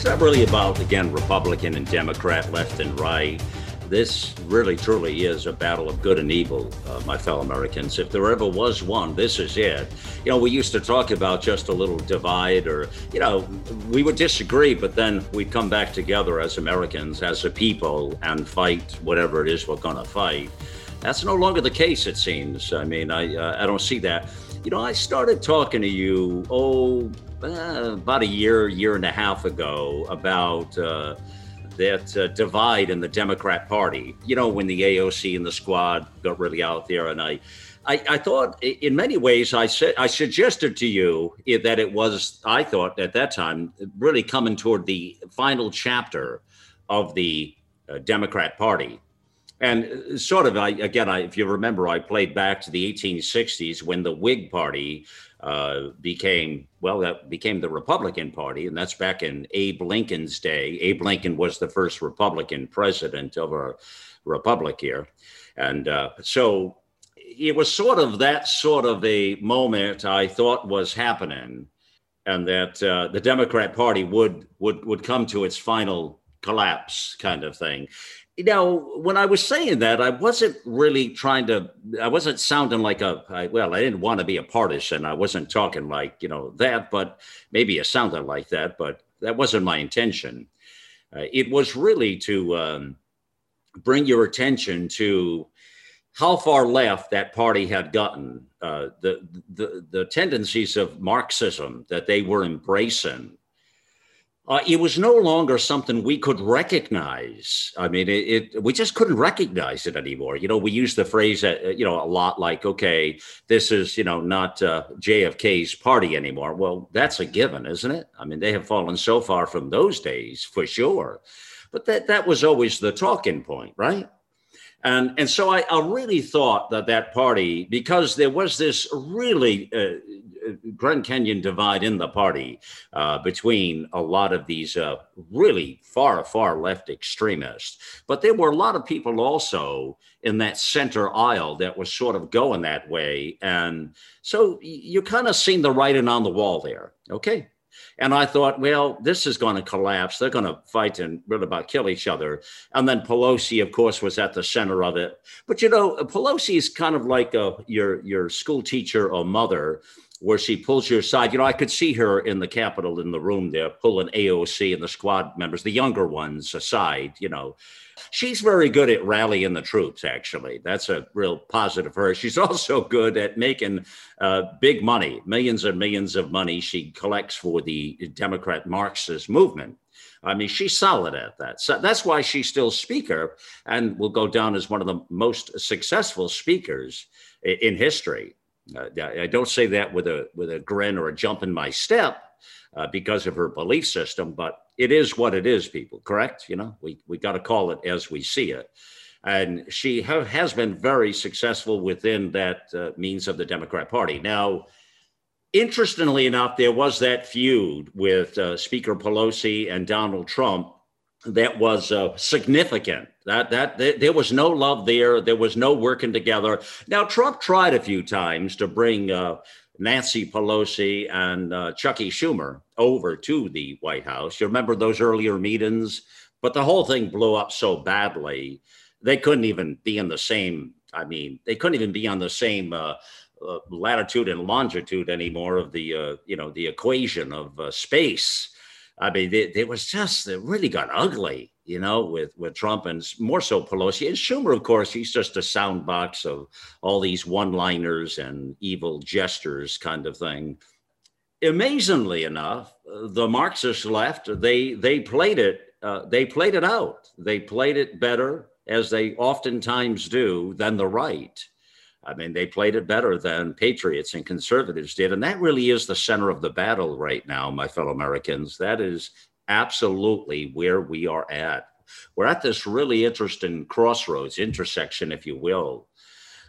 It's not really about, again, Republican and Democrat, left and right. This really, truly is a battle of good and evil, uh, my fellow Americans. If there ever was one, this is it. You know, we used to talk about just a little divide, or, you know, we would disagree, but then we'd come back together as Americans, as a people, and fight whatever it is we're going to fight. That's no longer the case, it seems. I mean, I, uh, I don't see that. You know, I started talking to you, oh, uh, about a year, year and a half ago about uh, that uh, divide in the Democrat Party. You know, when the AOC and the squad got really out there, and I, I, I thought in many ways I said I suggested to you that it was I thought at that time really coming toward the final chapter of the uh, Democrat Party. And uh, sort of, I, again, I, if you remember, I played back to the 1860s when the Whig Party uh, became well that became the republican party and that's back in abe lincoln's day. Abe lincoln was the first republican president of a republic here. And uh, so it was sort of that sort of a moment i thought was happening and that uh, the democrat party would would would come to its final collapse kind of thing you know, when I was saying that, I wasn't really trying to, I wasn't sounding like a, I, well, I didn't want to be a partisan. I wasn't talking like, you know, that, but maybe it sounded like that, but that wasn't my intention. Uh, it was really to um, bring your attention to how far left that party had gotten, uh, the, the, the tendencies of Marxism that they were embracing uh, it was no longer something we could recognize. I mean, it, it, we just couldn't recognize it anymore. You know, we use the phrase, uh, you know, a lot like, okay, this is, you know, not uh, JFK's party anymore. Well, that's a given, isn't it? I mean, they have fallen so far from those days for sure. But that, that was always the talking point, right? And, and so I, I really thought that that party, because there was this really uh, Grand Canyon divide in the party uh, between a lot of these uh, really far, far left extremists. But there were a lot of people also in that center aisle that was sort of going that way. And so you kind of seen the writing on the wall there. Okay, and I thought, well, this is going to collapse. They're going to fight and really about kill each other. And then Pelosi, of course, was at the center of it. But you know, Pelosi is kind of like a, your your school teacher or mother where she pulls you aside. You know, I could see her in the Capitol in the room there, pulling AOC and the squad members, the younger ones, aside. You know, she's very good at rallying the troops. Actually, that's a real positive for her. She's also good at making uh, big money, millions and millions of money. She collects for the Democrat Marxist movement. I mean, she's solid at that. So that's why she's still speaker and will go down as one of the most successful speakers in history. Uh, I don't say that with a with a grin or a jump in my step uh, because of her belief system, but it is what it is. People, correct? You know, we we got to call it as we see it. And she ha- has been very successful within that uh, means of the Democrat Party. Now, interestingly enough, there was that feud with uh, Speaker Pelosi and Donald Trump that was uh, significant. That that th- there was no love there. There was no working together. Now Trump tried a few times to bring uh, Nancy Pelosi and uh, Chuckie Schumer over to the White House. You remember those earlier meetings, but the whole thing blew up so badly they couldn't even be in the same. I mean, they couldn't even be on the same. Uh, uh, latitude and longitude anymore of the uh, you know the equation of uh, space I mean, it, it, was just it really got ugly, you know, with with Trump and more so Pelosi and Schumer. Of course, he's just a soundbox of all these one-liners and evil gestures, kind of thing. Amazingly enough, the Marxist left they they played it uh, they played it out. They played it better as they oftentimes do than the right. I mean, they played it better than patriots and conservatives did. And that really is the center of the battle right now, my fellow Americans. That is absolutely where we are at. We're at this really interesting crossroads, intersection, if you will.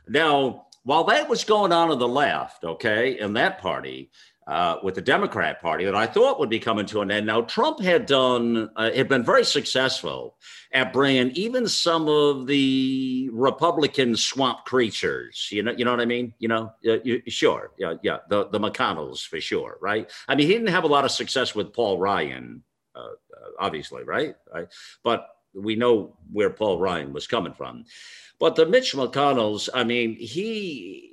Now, while that was going on on the left, okay, in that party, uh, with the Democrat Party that I thought would be coming to an end. Now, Trump had done, uh, had been very successful at bringing even some of the Republican swamp creatures. You know, you know what I mean. You know, uh, you, sure, yeah, yeah, the the McConnells for sure, right? I mean, he didn't have a lot of success with Paul Ryan, uh, uh, obviously, right? Right, but we know where Paul Ryan was coming from. But the Mitch McConnells, I mean, he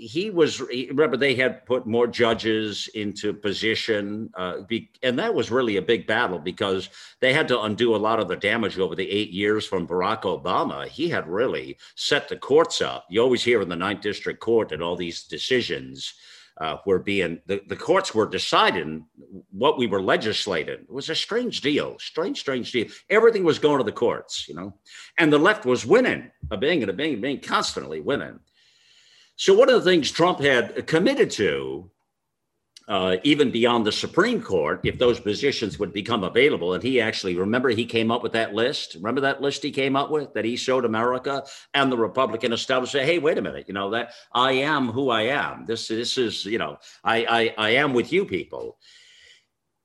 he was remember they had put more judges into position uh, be, and that was really a big battle because they had to undo a lot of the damage over the eight years from barack obama. He had really set the courts up. You always hear in the ninth district court that all these decisions uh, were being the, the courts were deciding what we were legislating. It was a strange deal strange strange deal. Everything was going to the courts you know? And the left was winning a being and a being being constantly winning so, one of the things Trump had committed to, uh, even beyond the Supreme Court, if those positions would become available, and he actually, remember, he came up with that list. Remember that list he came up with that he showed America and the Republican establishment? Say, hey, wait a minute, you know that I am who I am. This, this is, you know, I, I, I am with you people.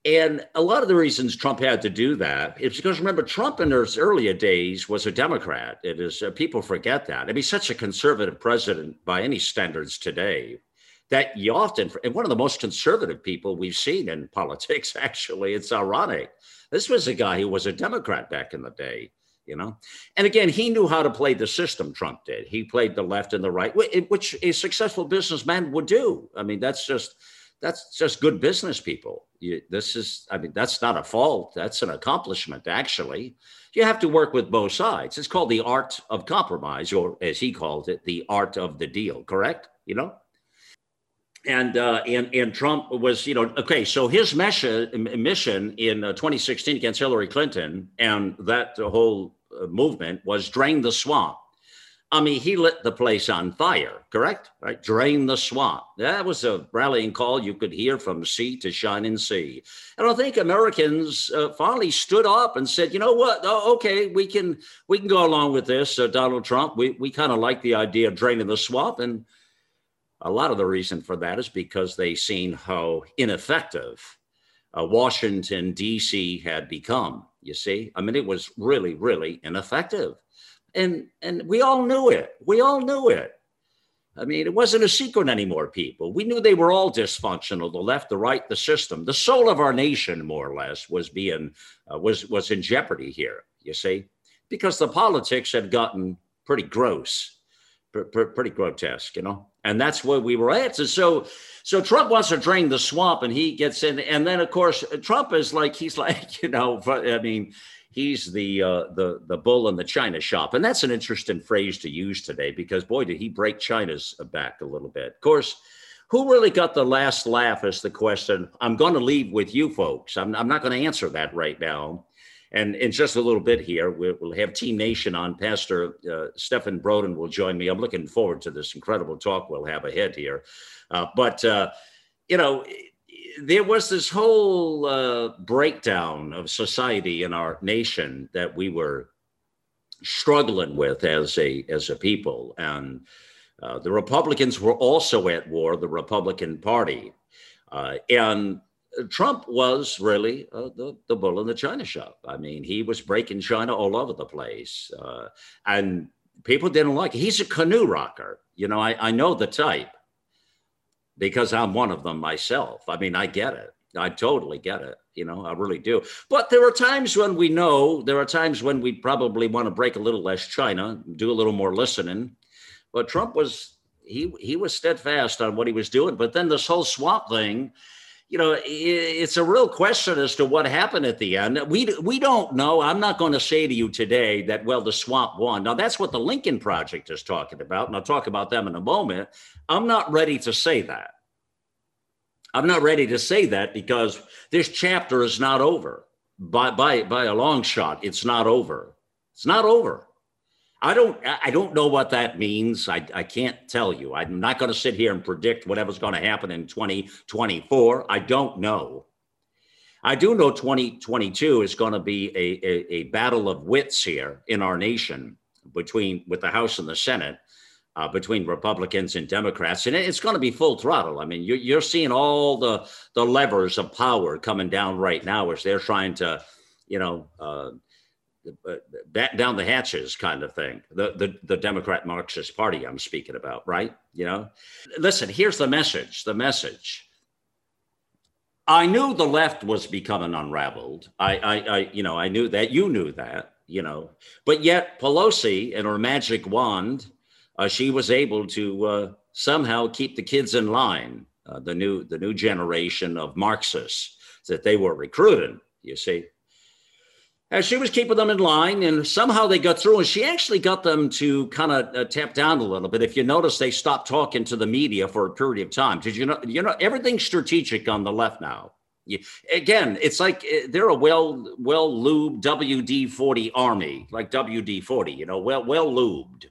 And a lot of the reasons Trump had to do that is because remember, Trump in his earlier days was a Democrat. It is uh, people forget that. I mean, such a conservative president by any standards today that you often, and one of the most conservative people we've seen in politics, actually, it's ironic. This was a guy who was a Democrat back in the day, you know? And again, he knew how to play the system, Trump did. He played the left and the right, which a successful businessman would do. I mean, that's just that's just good business people. You, this is, I mean, that's not a fault. That's an accomplishment, actually. You have to work with both sides. It's called the art of compromise, or as he called it, the art of the deal, correct? You know? And, uh, and and Trump was, you know, okay. So his mission mission in uh, 2016 against Hillary Clinton and that whole uh, movement was drain the swamp I mean, he lit the place on fire, correct? Right? Drain the swamp. That was a rallying call you could hear from sea to shining sea. And I think Americans uh, finally stood up and said, you know what? Oh, okay, we can we can go along with this, uh, Donald Trump. We, we kind of like the idea of draining the swamp. And a lot of the reason for that is because they seen how ineffective uh, Washington, D.C. had become. You see, I mean, it was really, really ineffective and and we all knew it. We all knew it. I mean, it wasn't a secret anymore, people. We knew they were all dysfunctional, the left, the right, the system. The soul of our nation, more or less, was being uh, was was in jeopardy here, you see, because the politics had gotten pretty gross, pr- pr- pretty grotesque, you know. And that's where we were at. So, so, so Trump wants to drain the swamp, and he gets in. And then, of course, Trump is like he's like, you know, I mean, he's the uh, the the bull in the china shop, and that's an interesting phrase to use today because boy, did he break China's back a little bit. Of course, who really got the last laugh is the question. I'm going to leave with you folks. I'm, I'm not going to answer that right now. And in just a little bit here, we'll, have Team Nation on. Pastor uh, Stephen Broden will join me. I'm looking forward to this incredible talk we'll have ahead here. Uh, but, uh, you know, there was this whole uh, breakdown of society in our nation that we were struggling with as a as a people, and uh, the Republicans were also at war. The Republican Party, uh, and Trump was really uh, the the bull in the china shop. I mean, he was breaking China all over the place, uh, and people didn't like it. He's a canoe rocker. You know, I, I know the type because I'm one of them myself. I mean, I get it. I totally get it. You know, I really do. But there are times when we know, there are times when we probably want to break a little less China, do a little more listening. But Trump was he he was steadfast on what he was doing. But then this whole swamp thing, you know, it's a real question as to what happened at the end. We we don't know. I'm not going to say to you today that well the swamp won. Now that's what the Lincoln Project is talking about, and I'll talk about them in a moment. I'm not ready to say that. I'm not ready to say that because this chapter is not over. By by by a long shot, it's not over. It's not over. I don't I don't know what that means. I, I can't tell you. I'm not going to sit here and predict whatever's going to happen in 2024. I don't know. I do know 2022 is going to be a, a, a, battle of wits here in our nation between with the House and the Senate, uh, between Republicans and Democrats, and it's going to be full throttle. I mean, you're, you're seeing all the the levers of power coming down right now as they're trying to, you know. Uh, bat down the hatches kind of thing the, the the democrat marxist party i'm speaking about right you know listen here's the message the message I knew the left was becoming unraveled. I, I, I, you know, I knew that. You knew that, you know. But yet, Pelosi and her magic wand, uh, she was able to uh, somehow keep the kids in line. Uh, the new, the new generation of Marxists that they were recruiting. You see, and she was keeping them in line, and somehow they got through. And she actually got them to kind of uh, tap down a little bit. If you notice, they stopped talking to the media for a period of time. Did you know? You know, everything's strategic on the left now. You, again, it's like uh, they're a well well lubed WD forty army, like WD forty. You know, well well lubed.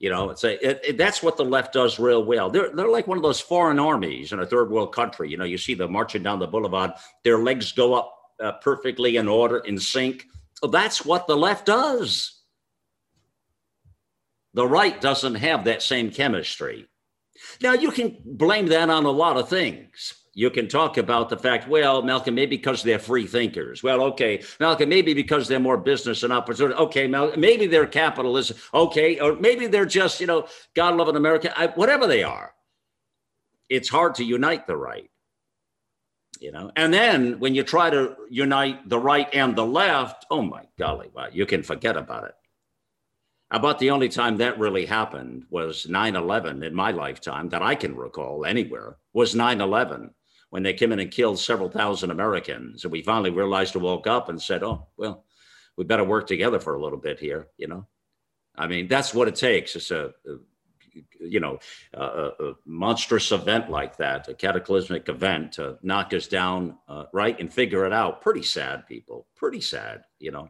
You know, it's a it, it, that's what the left does real well. They're they're like one of those foreign armies in a third world country. You know, you see them marching down the boulevard, their legs go up uh, perfectly in order, in sync. That's what the left does. The right doesn't have that same chemistry. Now, you can blame that on a lot of things. You can talk about the fact, well, Malcolm, maybe because they're free thinkers. Well, okay, Malcolm, maybe because they're more business and opportunity. Okay, Malcolm, maybe they're capitalists. Okay, or maybe they're just, you know, God loving America. I, whatever they are, it's hard to unite the right you know. And then when you try to unite the right and the left, oh my golly, wow, you can forget about it. About the only time that really happened was 9 11 in my lifetime that I can recall anywhere was 9 11 when they came in and killed several thousand Americans. And we finally realized and woke up and said, oh, well, we better work together for a little bit here, you know. I mean, that's what it takes. It's a you know, a, monstrous event like that, a cataclysmic event to knock us down, uh, right, and figure it out. Pretty sad, people. Pretty sad, you know.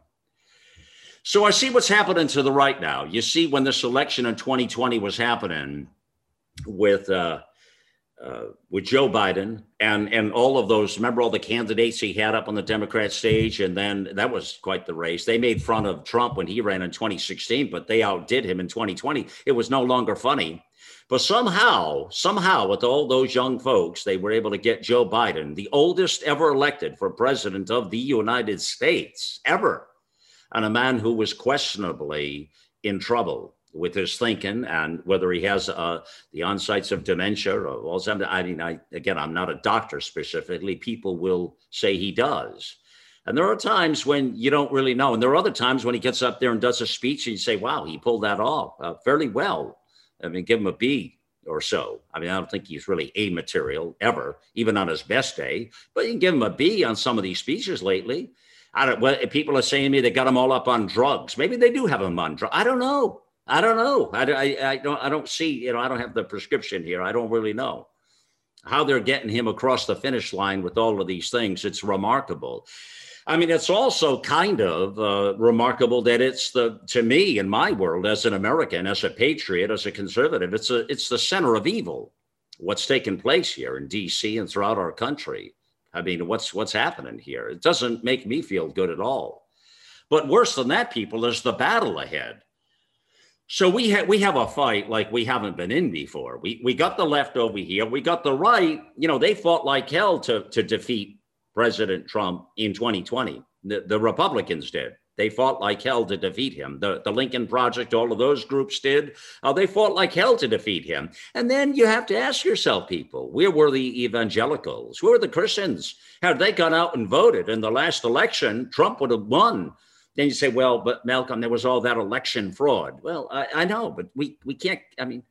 So I see what's happening to the right now. You see, when this election in 2020 was happening with uh, uh, with Joe Biden and and all of those. Remember all the candidates he had up on the Democrat stage, and then that was quite the race. They made fun of Trump when he ran in 2016, but they outdid him in 2020. It was no longer funny. But somehow, somehow, with all those young folks, they were able to get Joe Biden, the oldest ever elected for president of the United States ever, and a man who was questionably in trouble with his thinking and whether he has uh, the onsites of dementia or Alzheimer's. I mean, I, again, I'm not a doctor specifically. People will say he does. And there are times when you don't really know. And there are other times when he gets up there and does a speech and you say, wow, he pulled that off uh, fairly well. I mean, give him a B or so. I mean, I don't think he's really A material ever, even on his best day, but you can give him a B on some of these speeches lately. I don't, well, people are saying to me they got him all up on drugs. Maybe they do have him on drugs. I don't know. I don't know. I, I, I, don't I don't see, you know, I don't have the prescription here. I don't really know how they're getting him across the finish line with all of these things. It's remarkable. I mean, it's also kind of uh, remarkable that it's the to me in my world as an American, as a patriot, as a conservative, it's a it's the center of evil. What's taking place here in D.C. and throughout our country? I mean, what's what's happening here? It doesn't make me feel good at all. But worse than that, people, is the battle ahead. So we have we have a fight like we haven't been in before. We we got the left over here. We got the right. You know, they fought like hell to to defeat President Trump in 2020. The, the Republicans did. They fought like hell to defeat him. The, the Lincoln Project, all of those groups did. Uh, they fought like hell to defeat him. And then you have to ask yourself, people, where were the evangelicals? Where were the Christians? Had they gone out and voted in the last election, Trump would have won. Then you say, well, but Malcolm, there was all that election fraud. Well, I, I know, but we we can't. I mean,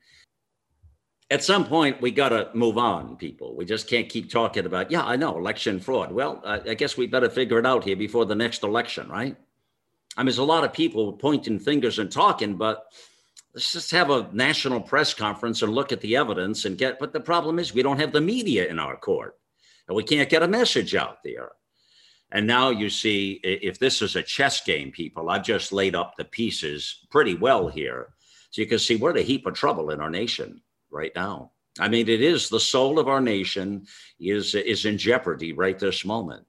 at some point we got to move on, people. We just can't keep talking about, yeah, I know, election fraud. Well, I, I guess we better figure it out here before the next election, right? I mean, there's a lot of people pointing fingers and talking, but let's just have a national press conference and look at the evidence and get. But the problem is, we don't have the media in our court, and we can't get a message out there. And now you see, if this is a chess game, people, I've just laid up the pieces pretty well here. So you can see we're in a heap of trouble in our nation right now. I mean, it is the soul of our nation is, is in jeopardy right this moment.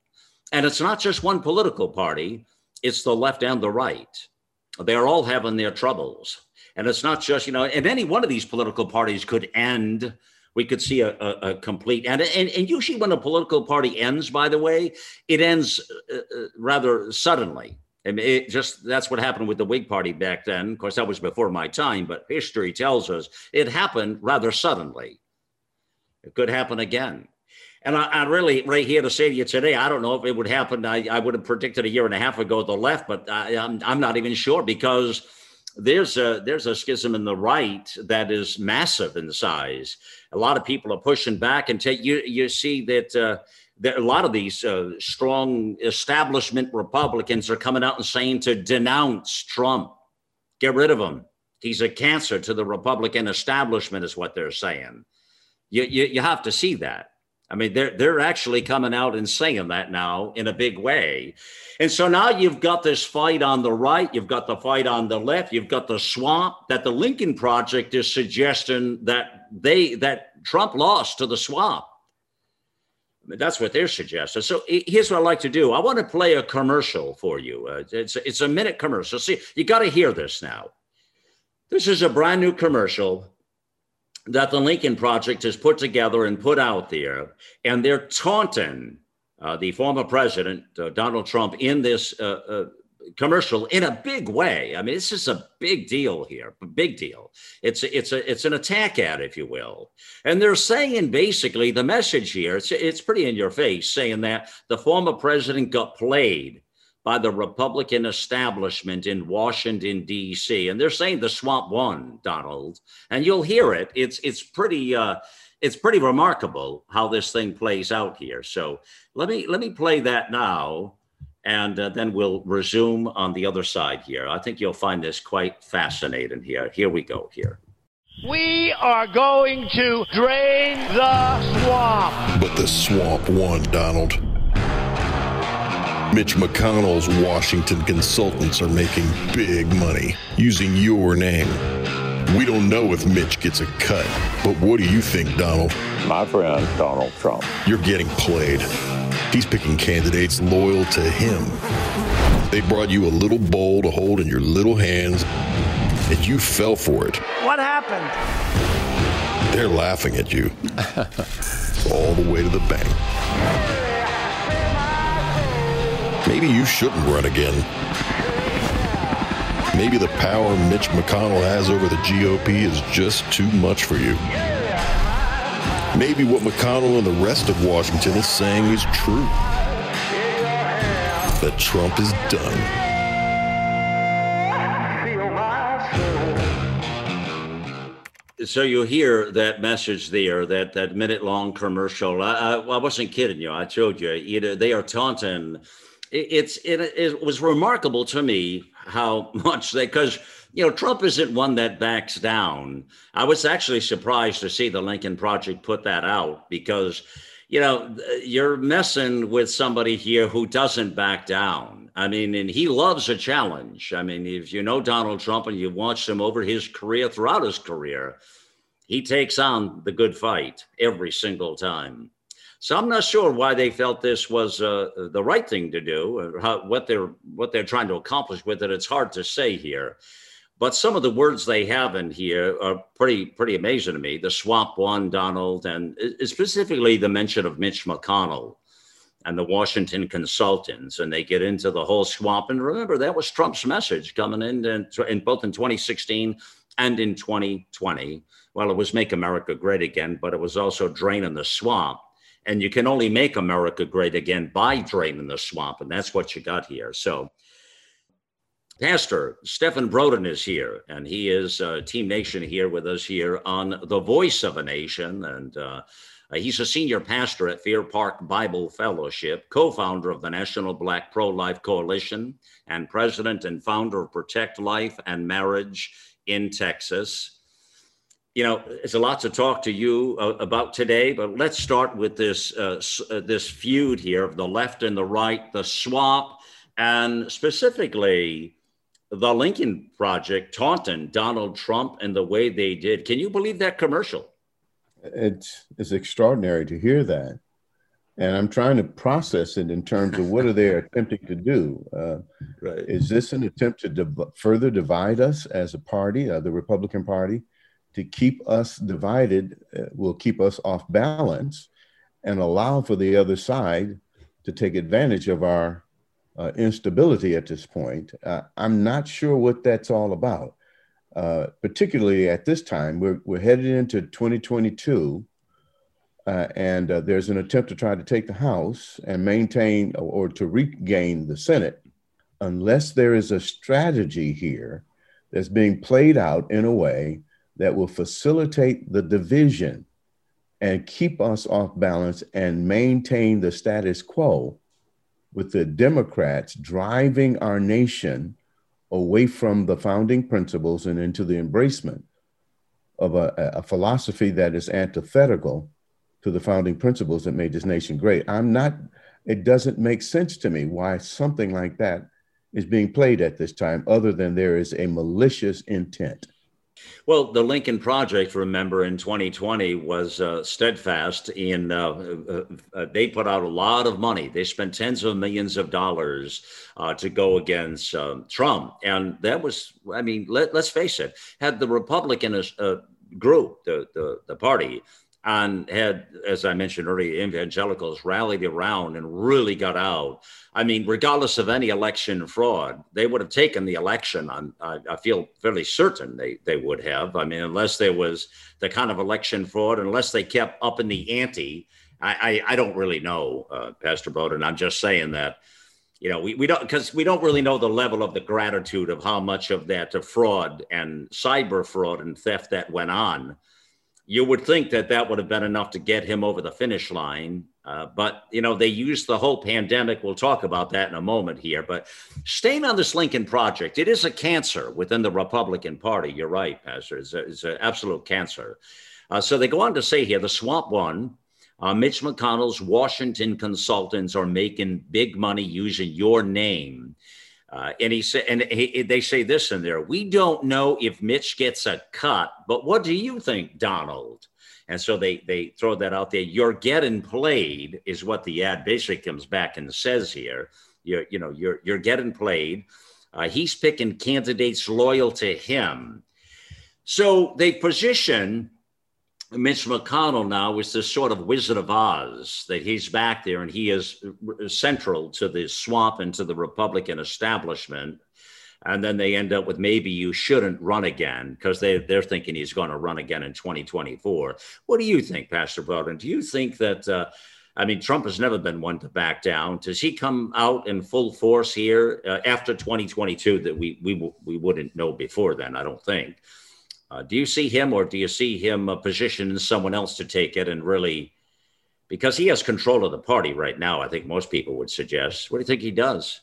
And it's not just one political party, it's the left and the right. They're all having their troubles. And it's not just, you know, and any one of these political parties could end. We could see a, a, a complete and, and and usually when a political party ends, by the way, it ends uh, uh rather suddenly. I mean, it just that's what happened with the Whig Party back then. Of course, that was before my time, but history tells us it happened rather suddenly. It could happen again. And I, I, really, right here to say to you today, I don't know if it would happen. I, I would have predicted a year and a half ago the left, but I, I'm, I'm not even sure because there's a there's a schism in the right that is massive in size. A lot of people are pushing back, and take you you see that. Uh, that a lot of these uh, strong establishment Republicans are coming out and saying to denounce Trump, get rid of him. He's a cancer to the Republican establishment, is what they're saying. You, you, you have to see that. I mean, they're they're actually coming out and saying that now in a big way. And so now you've got this fight on the right, you've got the fight on the left, you've got the swamp that the Lincoln Project is suggesting that they that Trump lost to the swamp. I mean, that's what they're suggesting. So here's what I like to do. I want to play a commercial for you. Uh, it's it's a minute commercial. See, you got to hear this now. This is a brand new commercial that the Lincoln Project has put together and put out there, and they're taunting uh, the former president, uh, Donald Trump, in this uh, uh commercial in a big way. I mean, this is a big deal here, a big deal. It's it's a it's an attack ad, if you will, and they're saying basically the message here. It's it's pretty in your face, saying that the former president got played by the Republican establishment in Washington D.C. And they're saying the swamp won, Donald, and you'll hear it. It's it's pretty uh, it's pretty remarkable how this thing plays out here. So let me let me play that now, and uh, then we'll resume on the other side here. I think you'll find this quite fascinating here. Here we go. Here. We are going to drain the swamp. But the swamp won, Donald. Mitch McConnell's Washington consultants are making big money using your name. We don't know if Mitch gets a cut, but what do you think, Donald? My friend, Donald Trump. You're getting played. He's picking candidates loyal to him. They brought you a little bowl to hold in your little hands, and you fell for it. What happened? They're laughing at you all the way to the bank. Maybe you shouldn't run again. Maybe the power Mitch McConnell has over the GOP is just too much for you. Maybe what McConnell and the rest of Washington is saying is true. That Trump is done. so you hear that message there, that that minute long commercial. I, I, I, wasn't kidding you. I told you, you know, they are taunting it's it, it was remarkable to me how much they because you know Trump isn't one that backs down. I was actually surprised to see the Lincoln Project put that out because you know you're messing with somebody here who doesn't back down. I mean, and he loves a challenge. I mean, if you know Donald Trump and you've watched him over his career, throughout his career, he takes on the good fight every single time. So I'm not sure why they felt this was uh, the right thing to do, or how, what they're what they're trying to accomplish with it. It's hard to say here, but some of the words they have in here are pretty pretty amazing to me. The swamp won, Donald, and uh, uh, specifically the mention of Mitch McConnell and the Washington consultants, and they get into the whole swamp. And remember, that was Trump's message coming in, in, in both in 2016 and in 2020. Well, it was make America great again, but it was also draining the swamp. And you can only make America great again by draining the swamp. And that's what you got here. So, Pastor Stephen Broden is here, and he is uh, Team Nation here with us here on The Voice of a Nation. And uh, he's a senior pastor at Fair Park Bible Fellowship, co founder of the National Black Pro Life Coalition, and president and founder of Protect Life and Marriage in Texas you know, it's a lot to talk to you uh, about today, but let's start with this uh, uh, this feud here of the left and the right, the swap, and specifically the Lincoln Project taunting Donald Trump and the way they did. Can you believe that commercial? It's it's extraordinary to hear that. and I'm trying to process it in terms of what are they attempting to do. Uh, right. Is this an attempt to div- further divide us as a party, uh, the Republican Party, to keep us divided? Uh, will keep us off balance, and allow for the other side to take advantage of our uh, instability at this point. Uh, I'm not sure what that's all about. Uh, particularly at this time, we're, we're headed into 2022 uh, and uh, there's an attempt to try to take the House and maintain or, to regain the Senate, unless there is a strategy here that's being played out in a way that will facilitate the division and keep us off balance and maintain the status quo with the Democrats driving our nation away from the founding principles and into the embracement of a, a philosophy that is antithetical to the founding principles that made this nation great. I'm not, it doesn't make sense to me why something like that is being played at this time, other than there is a malicious intent. Well, the Lincoln Project, remember, in 2020 was uh, steadfast in, uh, uh, uh, they put out a lot of money. They spent tens of millions of dollars uh, to go against um, Trump. And that was, I mean, let, us face it, had the Republican uh, group, the, the, the party, and had, as I mentioned earlier, evangelicals rallied around and really got out. I mean, regardless of any election fraud, they would have taken the election. On, I, I, feel fairly certain they, they would have. I mean, unless there was the kind of election fraud, unless they kept up in the ante. I, I, I don't really know, uh, Pastor Broden. I'm just saying that you know, we, we don't because we don't really know the level of the gratitude of how much of that fraud and cyber fraud and theft that went on you would think that that would have been enough to get him over the finish line. Uh, but, you know, they used the whole pandemic. We'll talk about that in a moment here. But staying on this Lincoln Project, it is a cancer within the Republican Party. You're right, Pastor. It's, it's an absolute cancer. Uh, so they go on to say here the swamp won. Uh, Mitch McConnell's Washington consultants are making big money using your name. Uh, and he said, and he, they say this in there: we don't know if Mitch gets a cut, but what do you think, Donald? And so they they throw that out there. You're getting played is what the ad basically comes back and says here. You're you know you're you're getting played. Uh, he's picking candidates loyal to him. So they position Mitch McConnell now is this sort of Wizard of Oz that he's back there and he is central to the swamp and to the Republican establishment. And then they end up with maybe you shouldn't run again because they, they're thinking he's going to run again in 2024. What do you think, Pastor Broden? Do you think that, uh, I mean, Trump has never been one to back down. Does he come out in full force here uh, after 2022 that we, we, we wouldn't know before then? I don't think. Uh, do you see him, or do you see him uh, positioning someone else to take it and really? Because he has control of the party right now, I think most people would suggest. What do you think he does?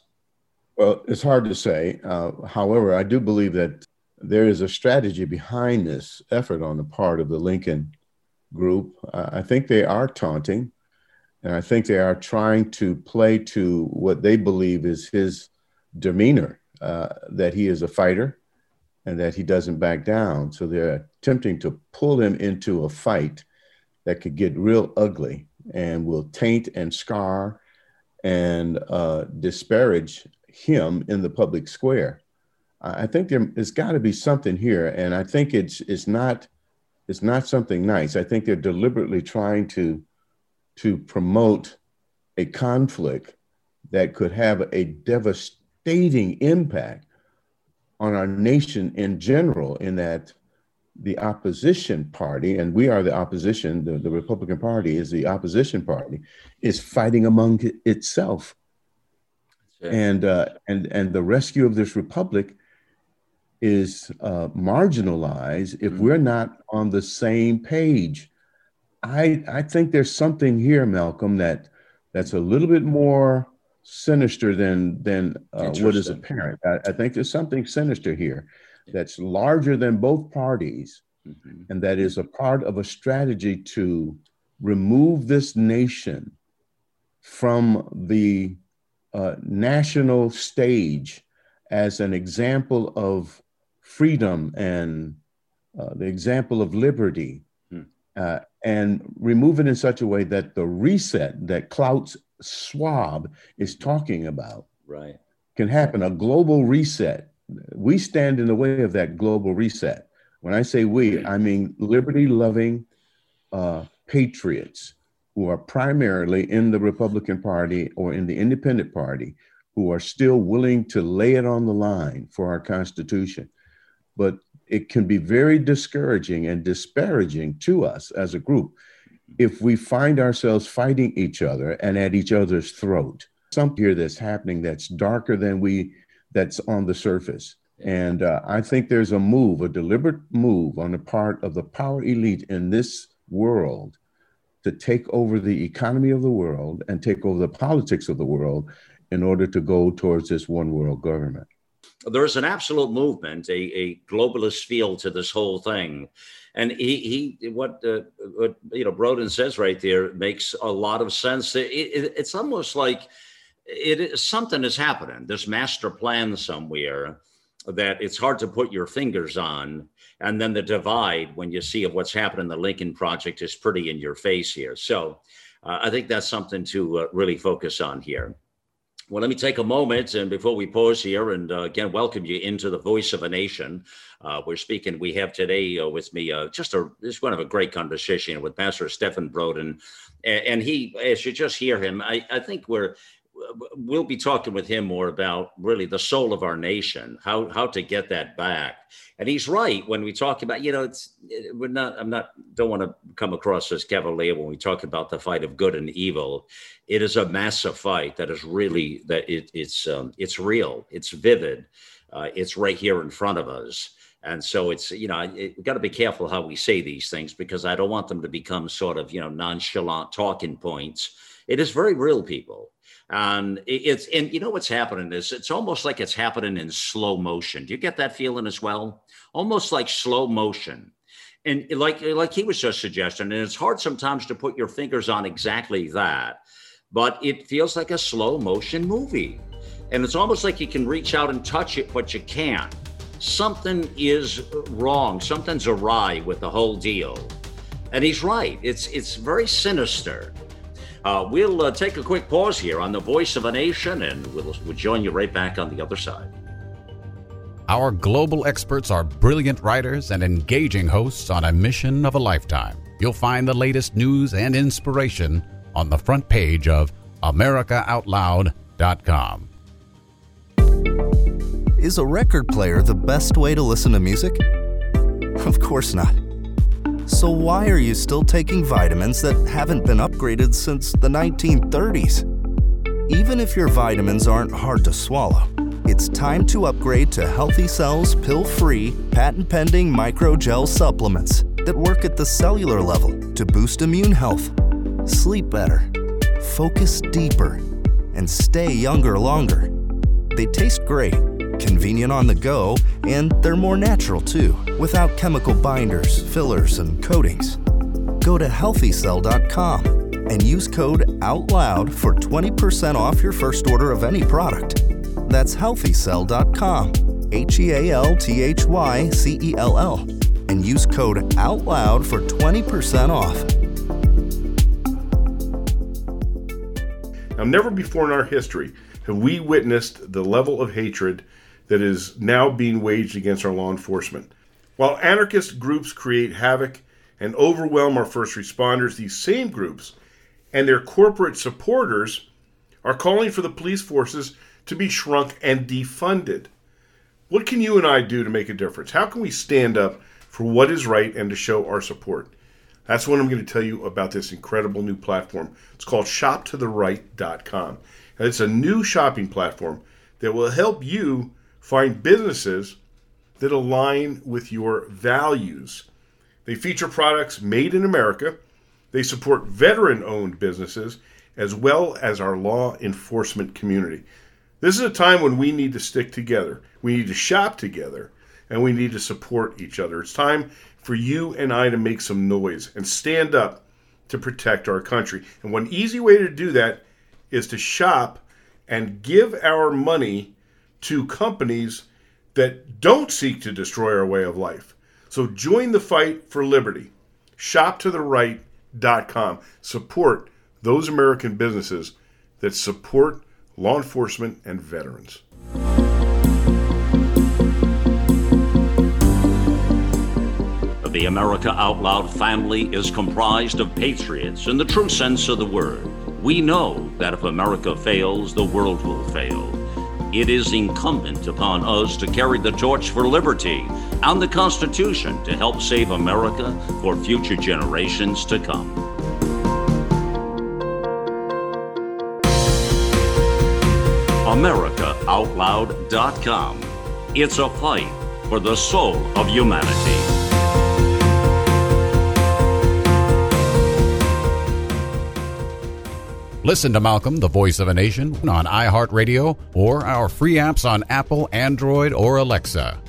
Well, it's hard to say. Uh, however, I do believe that there is a strategy behind this effort on the part of the Lincoln group. I think they are taunting, and I think they are trying to play to what they believe is his demeanor uh, that he is a fighter, and that he doesn't back down. So they're attempting to pull him into a fight that could get real ugly and will taint and scar and uh, disparage him in the public square. I think there, has got to be something here, and I think it's it's not it's not something nice. I think they're deliberately trying to to promote a conflict that could have a devastating impact on our nation in general, in that the opposition party, and we are the opposition, the, the Republican Party is the opposition party, is fighting among itself. And, uh, and, and the rescue of this republic is uh, marginalized if mm-hmm. we're not on the same page. I, I think there's something here, Malcolm, that that's a little bit more sinister than than uh, what is apparent. I, I, think there's something sinister here that's larger than both parties, mm-hmm. and that is a part of a strategy to remove this nation from the uh, national stage as an example of freedom and uh, the example of liberty, hmm. uh, and remove it in such a way that the reset that Klaus Schwab is talking about right. can happen a global reset. We stand in the way of that global reset. When I say we, I mean liberty loving uh, patriots who are primarily in the Republican Party or in the Independent Party who are still willing to lay it on the line for our Constitution. But it can be very discouraging and disparaging to us as a group if we find ourselves fighting each other and at each other's throat. Something here that's happening that's darker than we, that's on the surface. And uh, I think there's a move, a deliberate move on the part of the power elite in this world to take over the economy of the world and take over the politics of the world in order to go towards this one world government. There's an absolute movement, a, a globalist feel to this whole thing. And he, he what, uh, what you know, Broden says right there makes a lot of sense. It, it, it's almost like it is something is happening. This master plan somewhere that it's hard to put your fingers on. And then the divide when you see what's happening in the Lincoln Project is pretty in your face here. So uh, I think that's something to uh, really focus on here. Well, let me take a moment and before we pause here and uh, again welcome you into the voice of a nation. Uh, we're speaking. We have today uh, with me uh, just a this one of a great conversation with Pastor Stephen Broden. and, and, he, as you just hear him, I, I think we're we'll be talking with him more about really the soul of our nation, how how to get that back. And he's right when we talk about, you know, it's we're not. I'm not. Don't want to come across as cavalier when we talk about the fight of good and evil. It is a massive fight that is really that it, it's um, it's real. It's vivid. Uh, it's right here in front of us. And so it's, you know, we've got to be careful how we say these things because I don't want them to become sort of, you know, nonchalant talking points. It is very real, people. And it's and you know what's happening is it's almost like it's happening in slow motion. Do you get that feeling as well? Almost like slow motion. And like like he was just suggesting, and it's hard sometimes to put your fingers on exactly that, but it feels like a slow motion movie. And it's almost like you can reach out and touch it, but you can't. Something is wrong. Something's awry with the whole deal. And he's right. It's it's very sinister. Uh, we'll uh, take a quick pause here on the Voice of a Nation, and we'll, we'll join you right back on the other side. Our global experts are brilliant writers and engaging hosts on a mission of a lifetime. You'll find the latest news and inspiration on the front page of AmericaOutloud.com. Is a record player the best way to listen to music? Of course not. So, why are you still taking vitamins that haven't been upgraded since the 1930s? Even if your vitamins aren't hard to swallow, it's time to upgrade to Healthy Cells pill free, patent pending microgel supplements that work at the cellular level to boost immune health, sleep better, focus deeper, and stay younger longer. They taste great convenient on the go, and they're more natural too, without chemical binders, fillers, and coatings. Go to healthycell.com and use code OUTLOUD for 20% off your first order of any product. That's healthycell.com, H E A L T H Y C E L L, and use code OUTLOUD for 20% off. Now, never before in our history have we witnessed the level of hatred that is now being waged against our law enforcement. While anarchist groups create havoc and overwhelm our first responders, these same groups and their corporate supporters are calling for the police forces to be shrunk and defunded. What can you and I do to make a difference? How can we stand up for what is right and to show our support? That's what I'm going to tell you about this incredible new platform. It's called shoptotheright.com. And it's a new shopping platform that will help you Find businesses that align with your values. They feature products made in America. They support veteran owned businesses as well as our law enforcement community. This is a time when we need to stick together. We need to shop together and we need to support each other. It's time for you and I to make some noise and stand up to protect our country. And one easy way to do that is to shop and give our money to companies that don't seek to destroy our way of life. So join the fight for liberty. Shop to the right AmericaOutloud.com. Support those American businesses that support law enforcement and veterans. The America Out Loud family is comprised of patriots in the true sense of the word. We know that if America fails, the world will fail. It is incumbent upon us to carry the torch for liberty and the Constitution to help save America for future generations to come. AmericaOutloud.com. It's a fight for the soul of humanity. Listen to Malcolm, the voice of a nation, on iHeartRadio or our free apps on Apple, Android, or Alexa.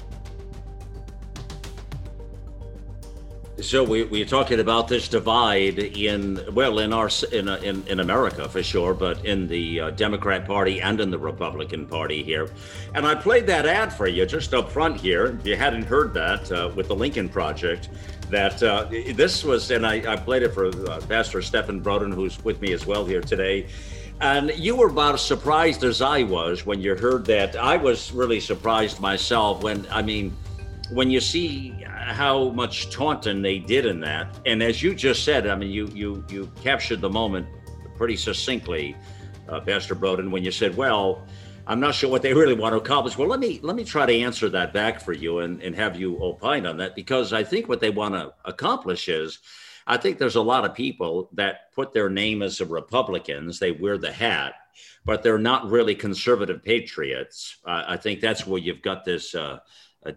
So we, we're talking about this divide in well in our in in, in America for sure, but in the uh, Democrat Party and in the Republican Party here. And I played that ad for you just up front here. If you hadn't heard that uh, with the Lincoln Project, that uh, this was, and I, I played it for uh, Pastor Stephen Broden, who's with me as well here today. And you were about as surprised as I was when you heard that. I was really surprised myself when, I mean, when you see how much taunting they did in that, and as you just said, I mean, you you you captured the moment pretty succinctly, uh, Pastor Broden, when you said, "Well, I'm not sure what they really want to accomplish." Well, let me let me try to answer that back for you and and have you opine on that because I think what they want to accomplish is. I think there's a lot of people that put their name as a Republicans. They wear the hat, but they're not really conservative patriots. Uh, I think that's where you've got this uh,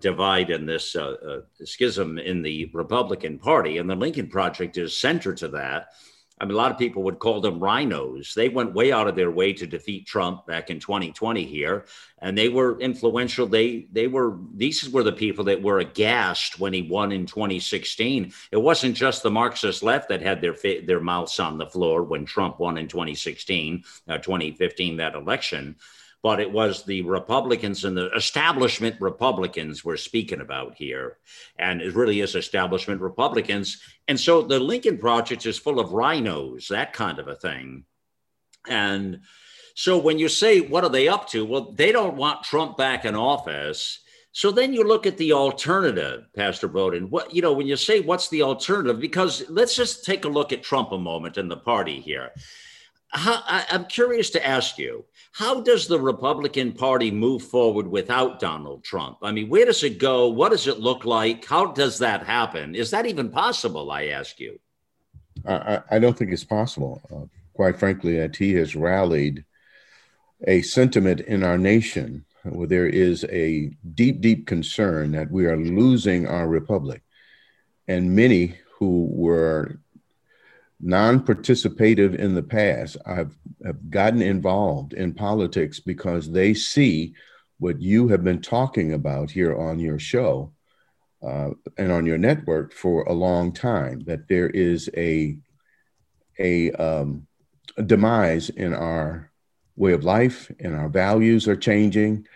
divide and this uh, uh, schism in the Republican Party. And the Lincoln Project is center to that. I mean, a lot of people would call them rhinos. They went way out of their way to defeat Trump back in 2020 here, and they were influential. They they were these were the people that were aghast when he won in 2016. It wasn't just the Marxist left that had their their mouths on the floor when Trump won in 2016, uh, 2015 that election but it was the Republicans and the establishment Republicans we're speaking about here. And it really is establishment Republicans. And so the Lincoln Project is full of rhinos, that kind of a thing. And so when you say, what are they up to? Well, they don't want Trump back in office. So then you look at the alternative, Pastor Broden. What you know, when you say what's the alternative, because let's just take a look at Trump a moment and the party here. How, I, I'm curious to ask you how does the Republican Party move forward without Donald Trump? I mean, where does it go? What does it look like? How does that happen? Is that even possible? I ask you. I, I don't think it's possible. Uh, quite frankly, that he has rallied a sentiment in our nation where there is a deep, deep concern that we are losing our republic. And many who were non-participative in the past I've, have gotten involved in politics because they see what you have been talking about here on your show uh, and on your network for a long time that there is a a, um, a demise in our way of life and our values are changing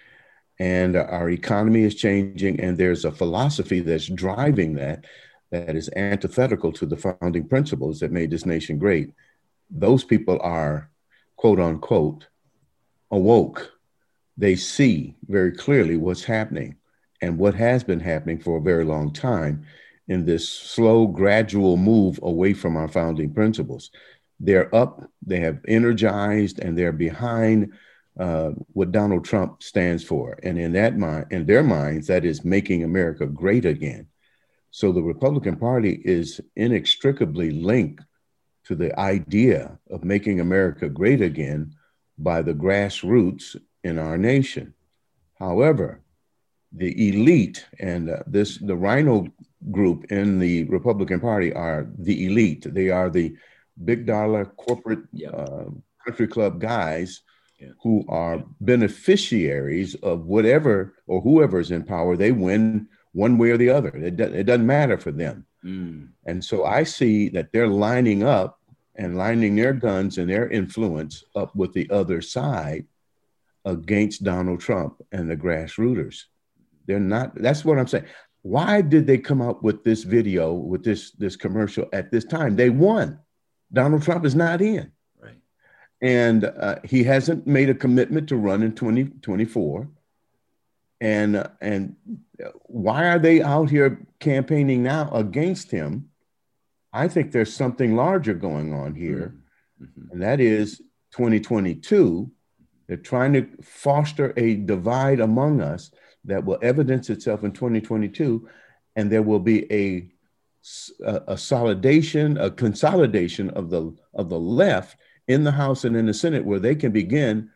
and our economy is changing and there's a philosophy that's driving that that is antithetical to the founding principles that made this nation great, those people are, quote unquote, awoke. They see very clearly what's happening and what has been happening for a very long time in this slow, gradual move away from our founding principles. They're up, they have energized, and they're behind uh, what Donald Trump stands for. And in that mind, in their minds, that is making America great again. So the Republican Party is inextricably linked to the idea of making America great again by the grassroots in our nation. However, the elite and uh, this the rhino group in the Republican Party are the elite. They are the big dollar corporate yep. uh, country club guys yeah. who are beneficiaries of whatever or whoever's in power. They win one way or the other. It, it doesn't matter for them. Mm. And so I see that they're lining up and lining their guns and their influence up with the other side against Donald Trump and the grassrooters. They're not, that's what I'm saying. why did they come up with this video with this this commercial at this time? They won. Donald Trump is not in. Right. And uh, he hasn't made a commitment to run in 2024. And and why are they out here campaigning now against him? I think there's something larger going on here, mm-hmm. and that is 2022. They're trying to foster a divide among us that will evidence itself in 2022, and there will be a a, a solidation, a consolidation of the of the left in the House and in the Senate, where they can begin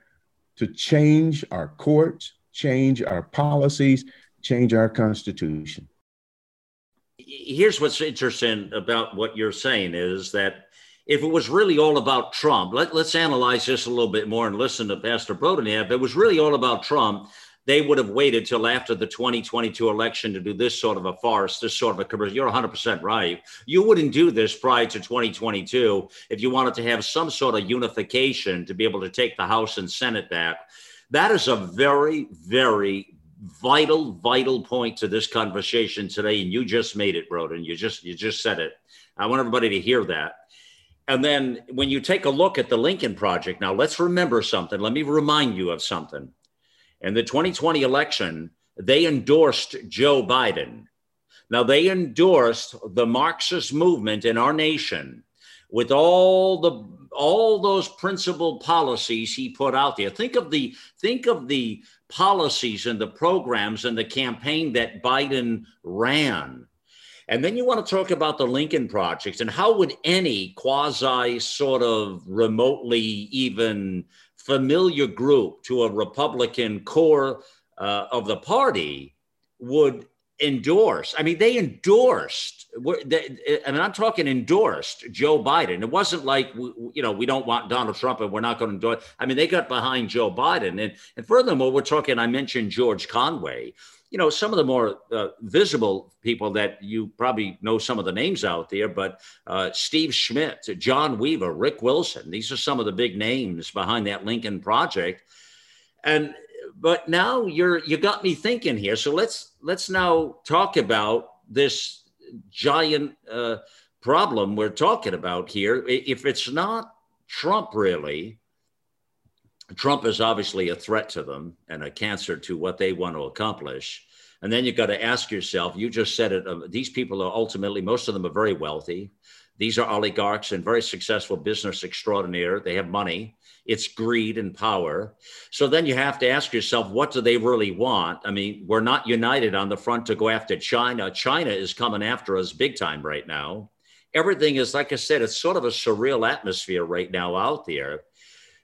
to change our courts, change our policies, change our constitution. Here's what's interesting about what you're saying is that if it was really all about Trump, let, us analyze this a little bit more and listen to Pastor Broden. If it was really all about Trump, they would have waited till after the 2022 election to do this sort of a farce, this sort of a commercial. You're 100% right. You wouldn't do this prior to 2022 if you wanted to have some sort of unification to be able to take the House and Senate back. That is a very, very vital, vital point to this conversation today. And you just made it, Broden. You just you just said it. I want everybody to hear that. And then when you take a look at the Lincoln Project, now let's remember something. Let me remind you of something. In the 2020 election, they endorsed Joe Biden. Now, they endorsed the Marxist movement in our nation with all the all those principal policies he put out there. Think of the think of the policies and the programs and the campaign that Biden ran. And then you want to talk about the Lincoln Project and how would any quasi sort of remotely even familiar group to a Republican core uh, of the party would endorse. I mean, they endorsed. I mean, I'm talking endorsed Joe Biden. It wasn't like you know we don't want Donald Trump and we're not going to endorse. I mean, they got behind Joe Biden, and and furthermore, we're talking. I mentioned George Conway. You know, some of the more uh, visible people that you probably know some of the names out there, but uh, Steve Schmidt, John Weaver, Rick Wilson. These are some of the big names behind that Lincoln Project. And but now you're you got me thinking here. So let's let's now talk about this giant uh, problem we're talking about here. If it's not Trump, really, Trump is obviously a threat to them and a cancer to what they want to accomplish. And then you've got to ask yourself, you just said it, uh, these people are ultimately, most of them are very wealthy. These are oligarchs and very successful business extraordinaire. They have money. It's greed and power. So then you have to ask yourself, what do they really want? I mean, we're not united on the front to go after China. China is coming after us big time right now. Everything is, like I said, it's sort of a surreal atmosphere right now out there.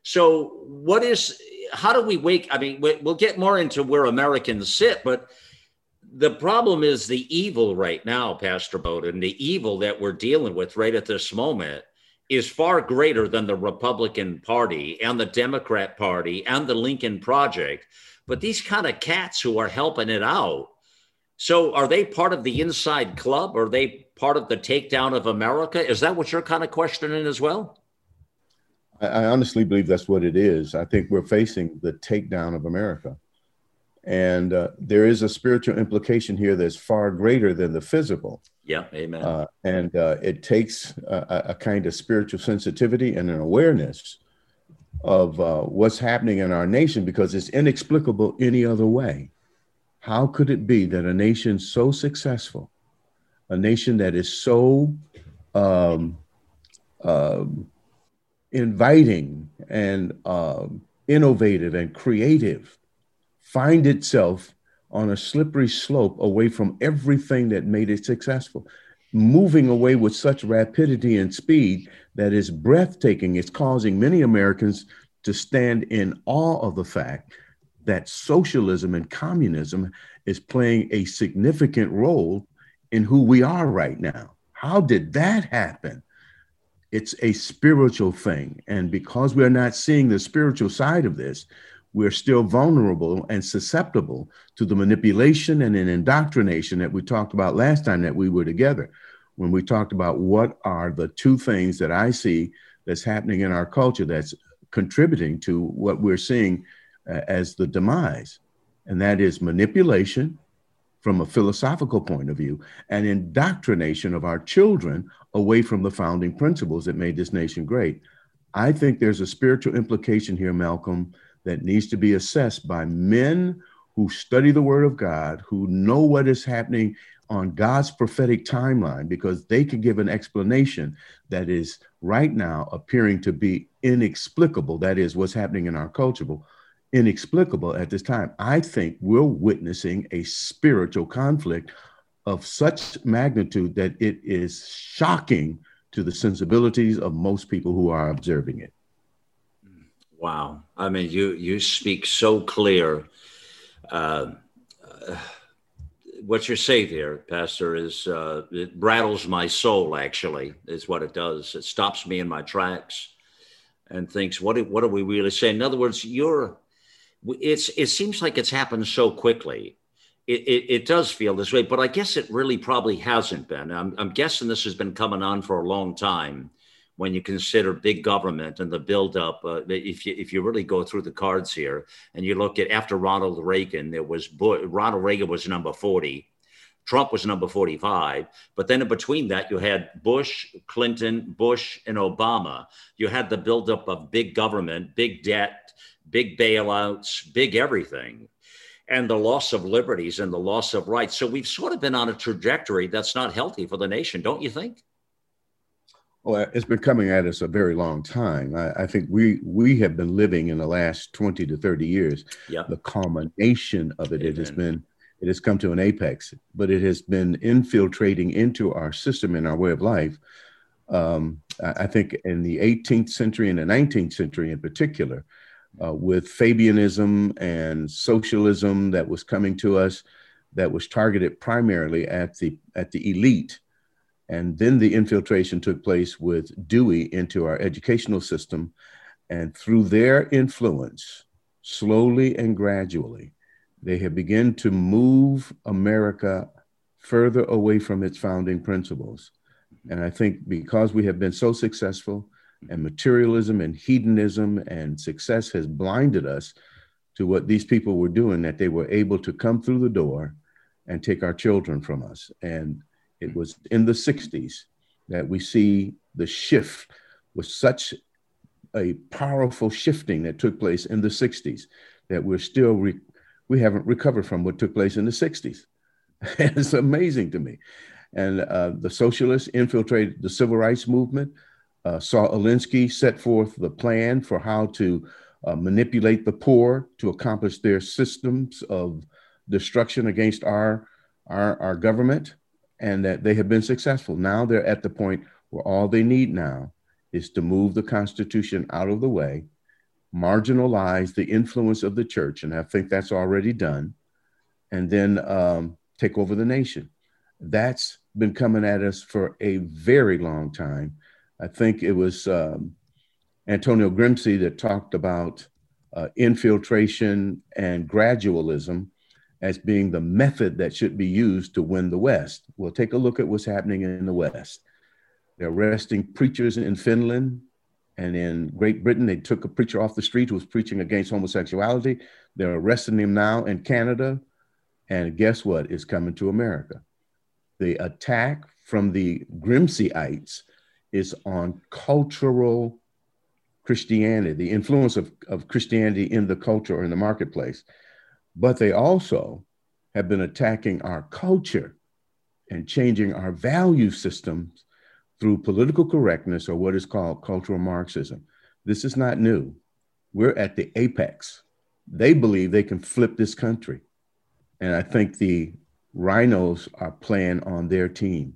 So, what is, how do we wake? I mean, we'll get more into where Americans sit, but the problem is the evil right now, Pastor Broden, the evil that we're dealing with right at this moment is far greater than the Republican Party and the Democrat Party and the Lincoln Project. But these kind of cats who are helping it out. So are they part of the inside club? Are they part of the takedown of America? Is that what you're kind of questioning as well? I honestly believe that's what it is. I think we're facing the takedown of America. And uh, there is a spiritual implication here that's far greater than the physical. Yeah, amen. Uh, and uh, it takes a, a, kind of spiritual sensitivity and an awareness of uh, what's happening in our nation because it's inexplicable any other way. How could it be that a nation so successful, a nation that is so um, um inviting and um, innovative and creative, find itself on a slippery slope away from everything that made it successful, moving away with such rapidity and speed that is breathtaking. It's causing many Americans to stand in awe of the fact that socialism and communism is playing a significant role in who we are right now. How did that happen? It's a spiritual thing. And because we're not seeing the spiritual side of this, we're still vulnerable and susceptible to the manipulation and an indoctrination that we talked about last time that we were together when we talked about what are the two things that I see that's happening in our culture that's contributing to what we're seeing uh, as the demise. And that is manipulation from a philosophical point of view and indoctrination of our children away from the founding principles that made this nation great. I think there's a spiritual implication here, Malcolm, that needs to be assessed by men who study the Word of God, who know what is happening on God's prophetic timeline, because they can give an explanation that is right now appearing to be inexplicable. That is what's happening in our culture, inexplicable at this time. I think we're witnessing a spiritual conflict of such magnitude that it is shocking to the sensibilities of most people who are observing it. Wow. I mean, you, you speak so clear. Uh, what you say there, Pastor, is uh, it rattles my soul. Actually, is what it does. It stops me in my tracks and thinks, "What? What are we really saying?" In other words, you're. It's. It seems like it's happened so quickly. It, it, it, does feel this way, but I guess it really probably hasn't been. I'm, I'm guessing this has been coming on for a long time when you consider big government and the buildup. Uh, if you if you really go through the cards here and you look at after Ronald Reagan, there was Bush, Ronald Reagan was number forty. Trump was number 45. But then in between that, you had Bush, Clinton, Bush, and Obama. You had the buildup of big government, big debt, big bailouts, big everything, and the loss of liberties and the loss of rights. So we've sort of been on a trajectory that's not healthy for the nation, don't you think? Well, it's been coming at us a very long time. I, I, think we we have been living in the last 20 to 30 years. The culmination of it, Amen. it has been, it has come to an apex, but it has been infiltrating into our system and our way of life. Um, I, I think in the 18th century and the 19th century in particular, uh, with Fabianism and socialism that was coming to us, that was targeted primarily at the at the elite and then the infiltration took place with Dewey into our educational system. And through their influence, slowly and gradually, they have begun to move America further away from its founding principles. And I think because we have been so successful, and materialism and hedonism and success has blinded us to what these people were doing, that they were able to come through the door and take our children from us. And it was in the 60s that we see the shift was such a powerful shifting that took place in the 60s that we're still re- we haven't recovered from what took place in the 60s it's amazing to me. And uh, the socialists infiltrated the civil rights movement. Uh, saul alinsky set forth the plan for how to uh, manipulate the poor to accomplish their systems of destruction against our our, our government and that they have been successful. Now they're at the point where all they need now is to move the Constitution out of the way, marginalize the influence of the church, and I think that's already done, and then um, take over the nation. That's been coming at us for a very long time. I think it was um, Antonio Gramsci that talked about uh, infiltration and gradualism as being the method that should be used to win the West. We'll take a look at what's happening in the West. They're arresting preachers in Finland and in Great Britain. They took a preacher off the street who was preaching against homosexuality. They're arresting him now in Canada. And guess what is coming to America? The attack from the Gramsciites is on cultural Christianity, the influence of, of Christianity in the culture or in the marketplace but they also have been attacking our culture and changing our value systems through political correctness or what is called cultural Marxism. This is not new. We're at the apex. They believe they can flip this country. And I think the rhinos are playing on their team.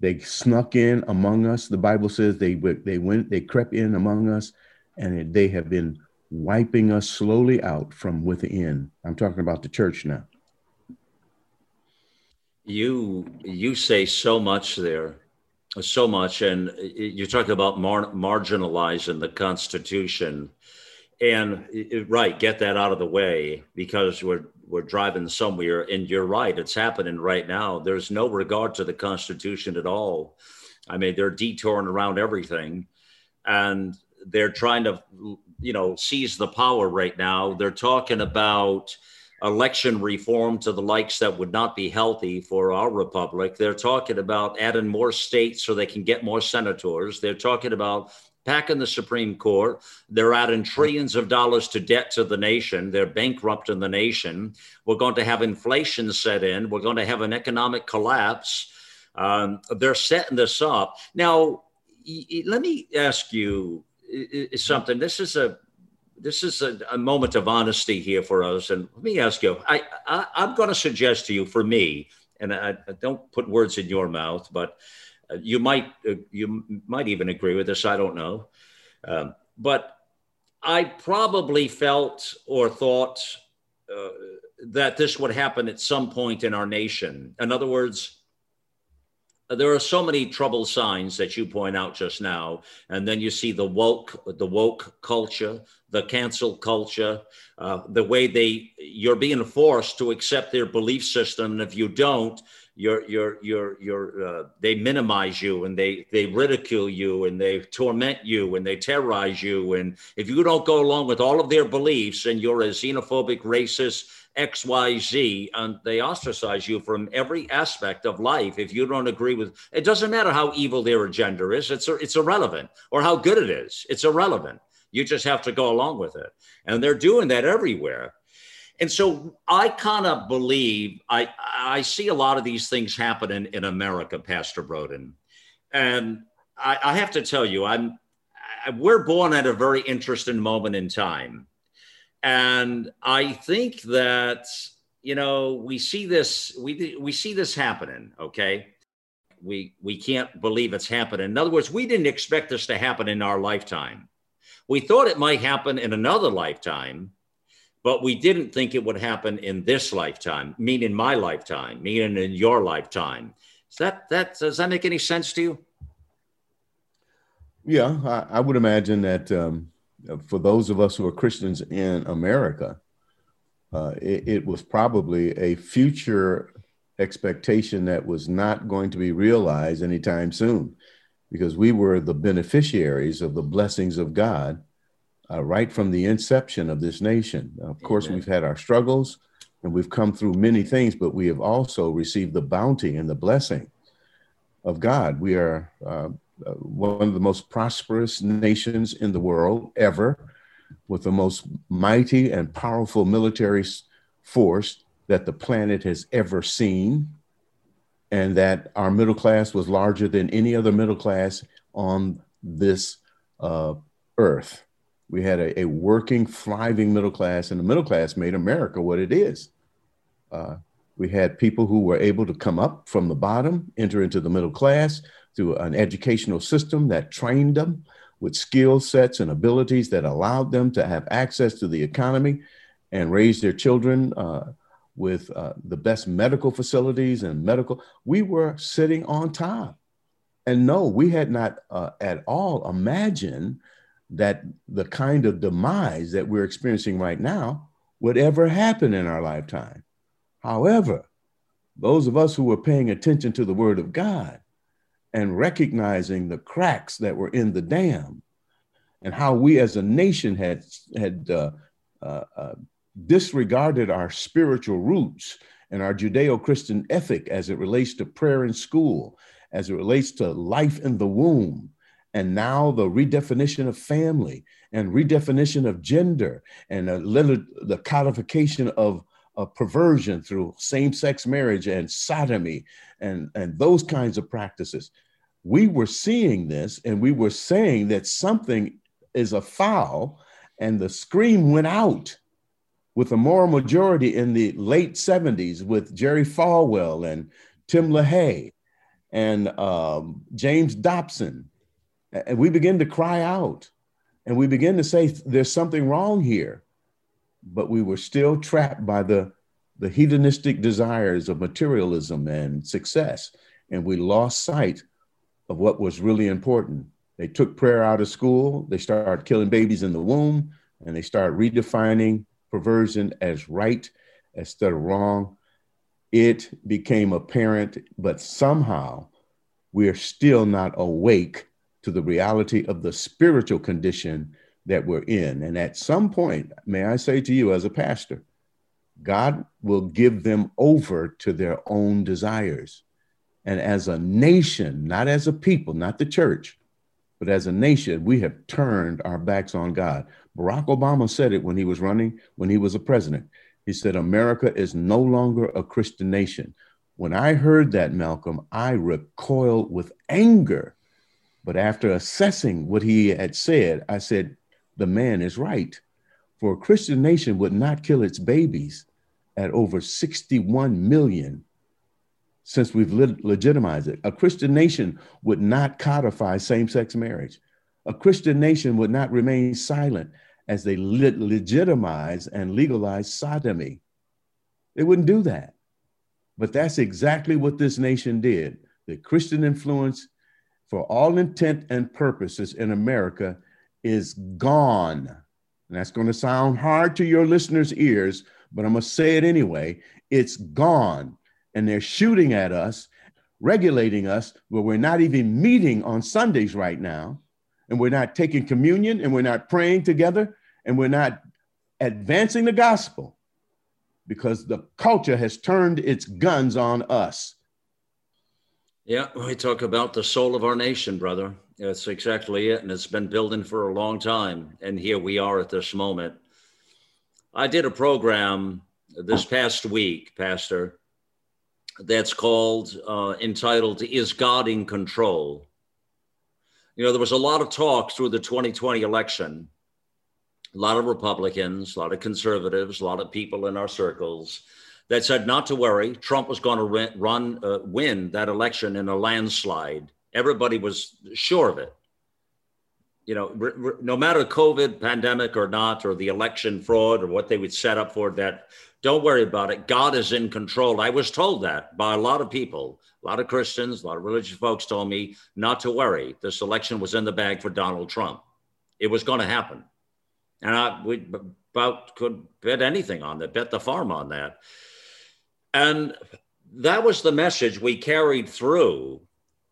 They snuck in among us. The Bible says they, they went, they crept in among us, and they have been wiping us slowly out from within. I'm talking about the church now. You you say so much there, so much, and you're talking about mar- marginalizing the Constitution, and right, get that out of the way because we're we're driving somewhere, and you're right, it's happening right now. There's no regard to the Constitution at all. I mean, they're detouring around everything, and they're trying to you know seize the power right now they're talking about election reform to the likes that would not be healthy for our republic. They're talking about adding more states so they can get more senators. They're talking about packing the Supreme Court. They're adding trillions of dollars to debt to the nation. They're bankrupting the nation. We're going to have inflation set in. We're going to have an economic collapse. Um, they're setting this up. Now, let me ask you something. This is a this is a, a, moment of honesty here for us. And let me ask you, I, I am going to suggest to you, for me, and I, I don't put words in your mouth, but uh, you might uh, you might even agree with this. I don't know, um, but I probably felt or thought uh, that this would happen at some point in our nation. In other words, there are so many trouble signs that you point out just now and then you see the woke the woke culture the cancel culture uh, the way they you're being forced to accept their belief system and if you don't you're you're you're you're uh, they minimize you and they they ridicule you and they torment you and they terrorize you and if you don't go along with all of their beliefs and you're a xenophobic racist XYZ, and they ostracize you from every aspect of life if you don't agree with it. Doesn't matter how evil their agenda is, it's, it's irrelevant, or how good it is, it's irrelevant. You just have to go along with it. And they're doing that everywhere. And so I kind of believe I, I see a lot of these things happening in America, Pastor Broden. And I, I have to tell you, I'm we're born at a very interesting moment in time and I think that you know we see this we we see this happening. Okay, we we can't believe it's happening. In other words, we didn't expect this to happen in our lifetime. We thought it might happen in another lifetime, but we didn't think it would happen in this lifetime, meaning my lifetime, meaning in your lifetime. Is that that does that make any sense to you? Yeah, I, I would imagine that um, for those of us who are Christians in America, uh, it, it, was probably a future expectation that was not going to be realized anytime soon because we were the beneficiaries of the blessings of God uh, right from the inception of this nation. Of course, Amen. we've had our struggles and we've come through many things, but we have also received the bounty and the blessing of God. We are uh, uh, one of the most prosperous nations in the world ever, with the most mighty and powerful military force that the planet has ever seen, and that our middle class was larger than any other middle class on this uh, earth. We had a, a, working, thriving middle class, and the middle class made America what it is. Uh, we had people who were able to come up from the bottom, enter into the middle class through an educational system that trained them with skill sets and abilities that allowed them to have access to the economy and raise their children uh, with uh, the best medical facilities and medical. We were sitting on top. And no, we had not uh, at all imagined that the kind of demise that we're experiencing right now would ever happen in our lifetime. However, those of us who were paying attention to the word of God and recognizing the cracks that were in the dam and how we as a nation had, had uh, uh, uh, disregarded our spiritual roots and our Judeo Christian ethic as it relates to prayer in school, as it relates to life in the womb, and now the redefinition of family and redefinition of gender and the codification of of perversion through same-sex marriage and sodomy and, and those kinds of practices. We were seeing this and we were saying that something is afoul, and the scream went out with a moral majority in the late 70s with Jerry Falwell and Tim LaHaye and um, James Dobson. And we begin to cry out and we begin to say there's something wrong here but we were still trapped by the, the hedonistic desires of materialism and success. And we lost sight of what was really important. They took prayer out of school, they started killing babies in the womb, and they started redefining perversion as right instead of wrong. It became apparent, but somehow we are still not awake to the reality of the spiritual condition that we're in. And at some point, may I say to you as a pastor, God will give them over to their own desires. And as a nation, not as a people, not the church, but as a nation, we have turned our backs on God. Barack Obama said it when he was running, when he was a president. He said, America is no longer a Christian nation. When I heard that, Malcolm, I recoiled with anger. But after assessing what he had said, I said, the man is right. For a Christian nation would not kill its babies at over 61 million since we've legitimized it. A Christian nation would not codify same sex marriage. A Christian nation would not remain silent as they legitimize and legalize sodomy. They wouldn't do that. But that's exactly what this nation did. The Christian influence, for all intent and purposes in America, is gone. And that's going to sound hard to your listeners' ears, but I'm going to say it anyway. It's gone and they're shooting at us, regulating us, where we're not even meeting on Sundays right now, and we're not taking communion, and we're not praying together, and we're not advancing the gospel because the culture has turned its guns on us. Yeah, we talk about the soul of our nation, brother. That's exactly it. And it's been building for a long time. And here we are at this moment. I did a program this past week, Pastor, that's called uh, entitled "Is God in Control?" You know, there was a lot of talk through the 2020 election. A lot of Republicans, a lot of conservatives, a lot of people in our circles that said not to worry. Trump was going to run, uh, win that election in a landslide. Everybody was sure of it. You know, no matter COVID pandemic or not, or the election fraud or what they would set up for that don't worry about it. God is in control. I was told that by a lot of people, a lot of Christians, a lot of religious folks told me not to worry. This election was in the bag for Donald Trump. It was going to happen. And I we about could bet anything on that, bet the farm on that. And that was the message we carried through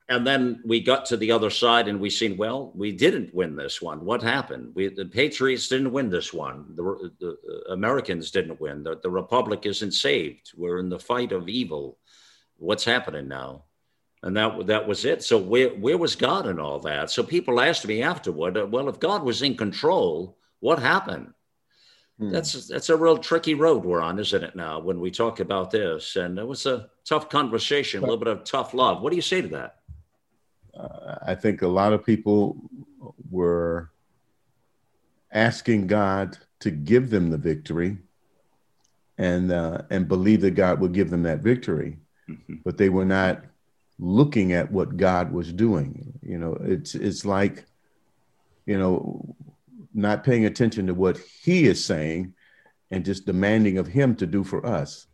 and then we got to the other side and we seen well we didn't win this one. What happened? We the patriots didn't win this one. The, the americans didn't win. The, the republic isn't saved. We're in the fight of evil. What's happening now? And that that was it. So where where was god in all that? So people asked me afterward uh, well if god was in control what happened? Hmm. that's that's a real tricky road we're on isn't it now when we talk about this? And it was a tough conversation a little bit of tough love. What do you say to that uh, I think a lot of people were asking God to give them the victory and uh, and believe that God would give them that victory, mm-hmm. but they were not looking at what God was doing. You know, it's it's like, you know, not paying attention to what He is saying, and just demanding of Him to do for us.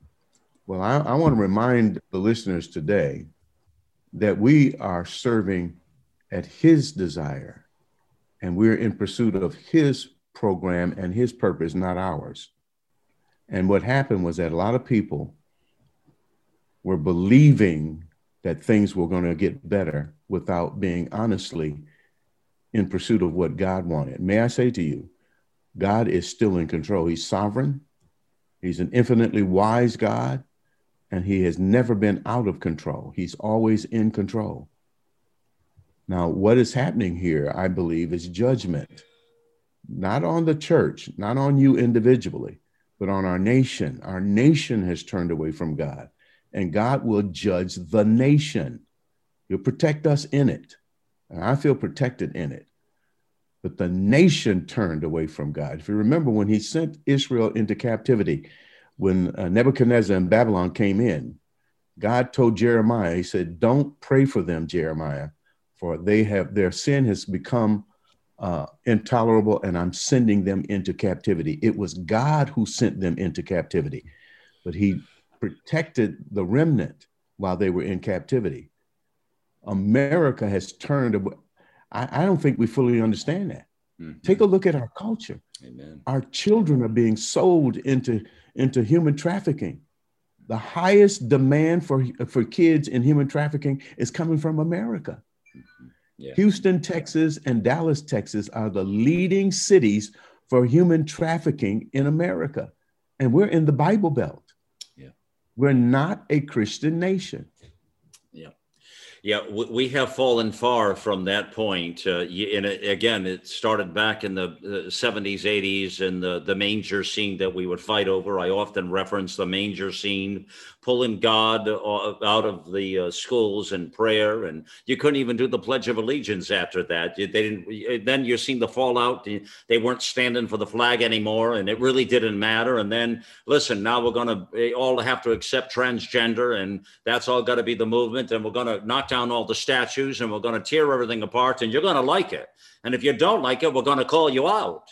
Well, I, I want to remind the listeners today that we are serving at His desire and we're in pursuit of His program and His purpose, not ours. And what happened was that a lot of people were believing that things were going to get better without being honestly in pursuit of what God wanted. May I say to you, God is still in control. He's sovereign. He's an infinitely wise God and he has never been out of control. He's always in control. Now, what is happening here, I believe, is judgment, not on the church, not on you individually, but on our nation. Our nation has turned away from God, and God will judge the nation. He'll protect us in it. And I feel protected in it. But the nation turned away from God. If you remember when he sent Israel into captivity, when uh, Nebuchadnezzar and Babylon came in, God told Jeremiah, He said, Don't pray for them, Jeremiah, for they have their sin has become uh, intolerable, and I'm sending them into captivity. It was God who sent them into captivity, but He protected the remnant while they were in captivity. America has turned. I, I don't think we fully understand that. Mm-hmm. Take a look at our culture. Amen. Our children are being sold into into human trafficking. The highest demand for, for kids in human trafficking is coming from America. Yeah. Houston, Texas, and Dallas, Texas are the leading cities for human trafficking in America. and we're in the Bible Belt. Yeah. We're not a Christian nation. Yeah, we have fallen far from that point. Uh, and again, it started back in the 70s, 80s, and the, the manger scene that we would fight over. I often reference the manger scene pulling God uh, out of the uh, schools and prayer, and you couldn't even do the Pledge of Allegiance after that. They didn't. Then you seen the fallout. They weren't standing for the flag anymore, and it really didn't matter. And then listen, now we're going to all have to accept transgender, and that's all got to be the movement, and we're going to knock down all the statues, and we're going to tear everything apart, and you're going to like it. And if you don't like it, we're going to call you out.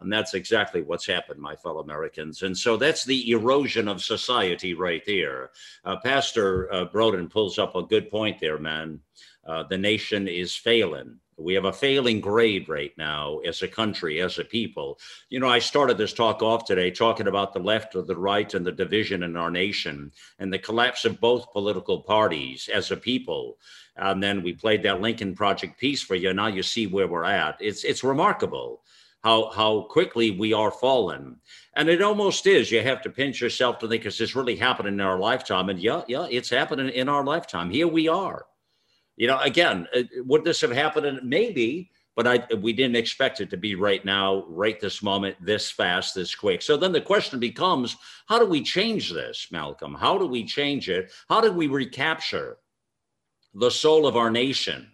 And that's exactly what's happened, my fellow Americans. And so that's the erosion of society right there. Uh, Pastor uh, Broden pulls up a good point there, man. Uh, the nation is failing. We have a failing grade right now as a country, as a people. You know, I started this talk off today talking about the left or the right and the division in our nation and the collapse of both political parties as a people. And then we played that Lincoln Project piece for you. Now you see where we're at. It's it's remarkable how how quickly we are fallen. And it almost is. You have to pinch yourself to think, is this really happening in our lifetime? And yeah, yeah, it's happening in our lifetime. Here we are. You know, again, uh, would this have happened? Maybe, but I we didn't expect it to be right now, right this moment, this fast, this quick. So then the question becomes, how do we change this, Malcolm? How do we change it? How do we recapture the soul of our nation?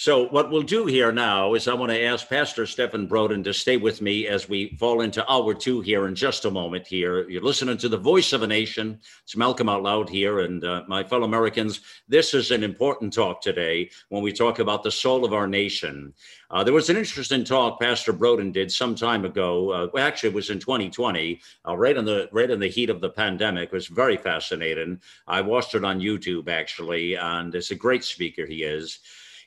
So, what we'll do here now is I want to ask Pastor Stephen Broden to stay with me as we fall into hour two here in just a moment. Here, you're listening to the voice of a nation. It's Malcolm Out Loud here, and uh, my fellow Americans, this is an important talk today when we talk about the soul of our nation. Uh, there was an interesting talk Pastor Broden did some time ago. Uh, actually, it was in 2020, uh, right in the right in the heat of the pandemic. It was very fascinating. I watched it on YouTube actually, and it's a great speaker he is.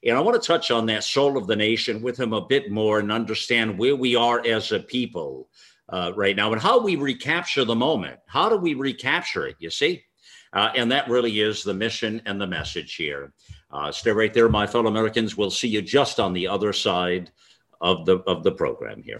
And I want to touch on that soul of the nation with him a bit more and understand where we are as a people uh, right now and how we recapture the moment. How do we recapture it? You see? Uh, and that really is the mission and the message here. Uh, stay right there, my fellow Americans. We'll see you just on the other side of the of the program here.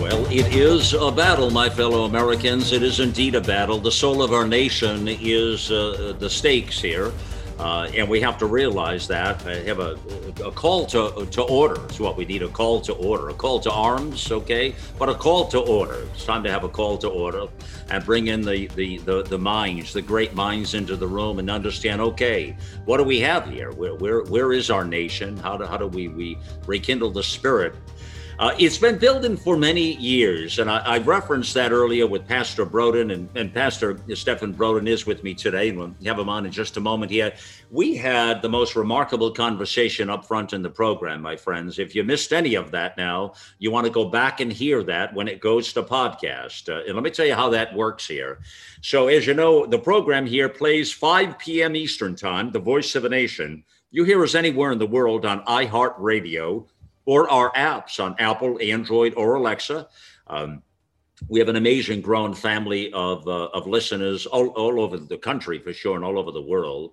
Well, it is a battle, my fellow Americans. It is indeed a battle. The soul of our nation is uh, the stakes here. Uh, and we have to realize that. I have a, a call to, to order. It's what we need a call to order, a call to arms, okay? But a call to order. It's time to have a call to order and bring in the, the, the, the minds, the great minds into the room and understand, okay, what do we have here? Where, where, where is our nation? How do, how do we, we rekindle the spirit? Uh, it's been building for many years, and I, I, referenced that earlier with Pastor Broden, and, and Pastor Stephen Broden is with me today, and we'll have him on in just a moment here. We had the most remarkable conversation up front in the program, my friends. If you missed any of that now, you want to go back and hear that when it goes to podcast. Uh, and let me tell you how that works here. So, as you know, the program here plays 5 p.m. Eastern Time, The Voice of a Nation. You hear us anywhere in the world on iHeartRadio or our apps on Apple, Android, or Alexa. Um, we have an amazing growing family of, uh, of listeners all, all over the country for sure and all over the world.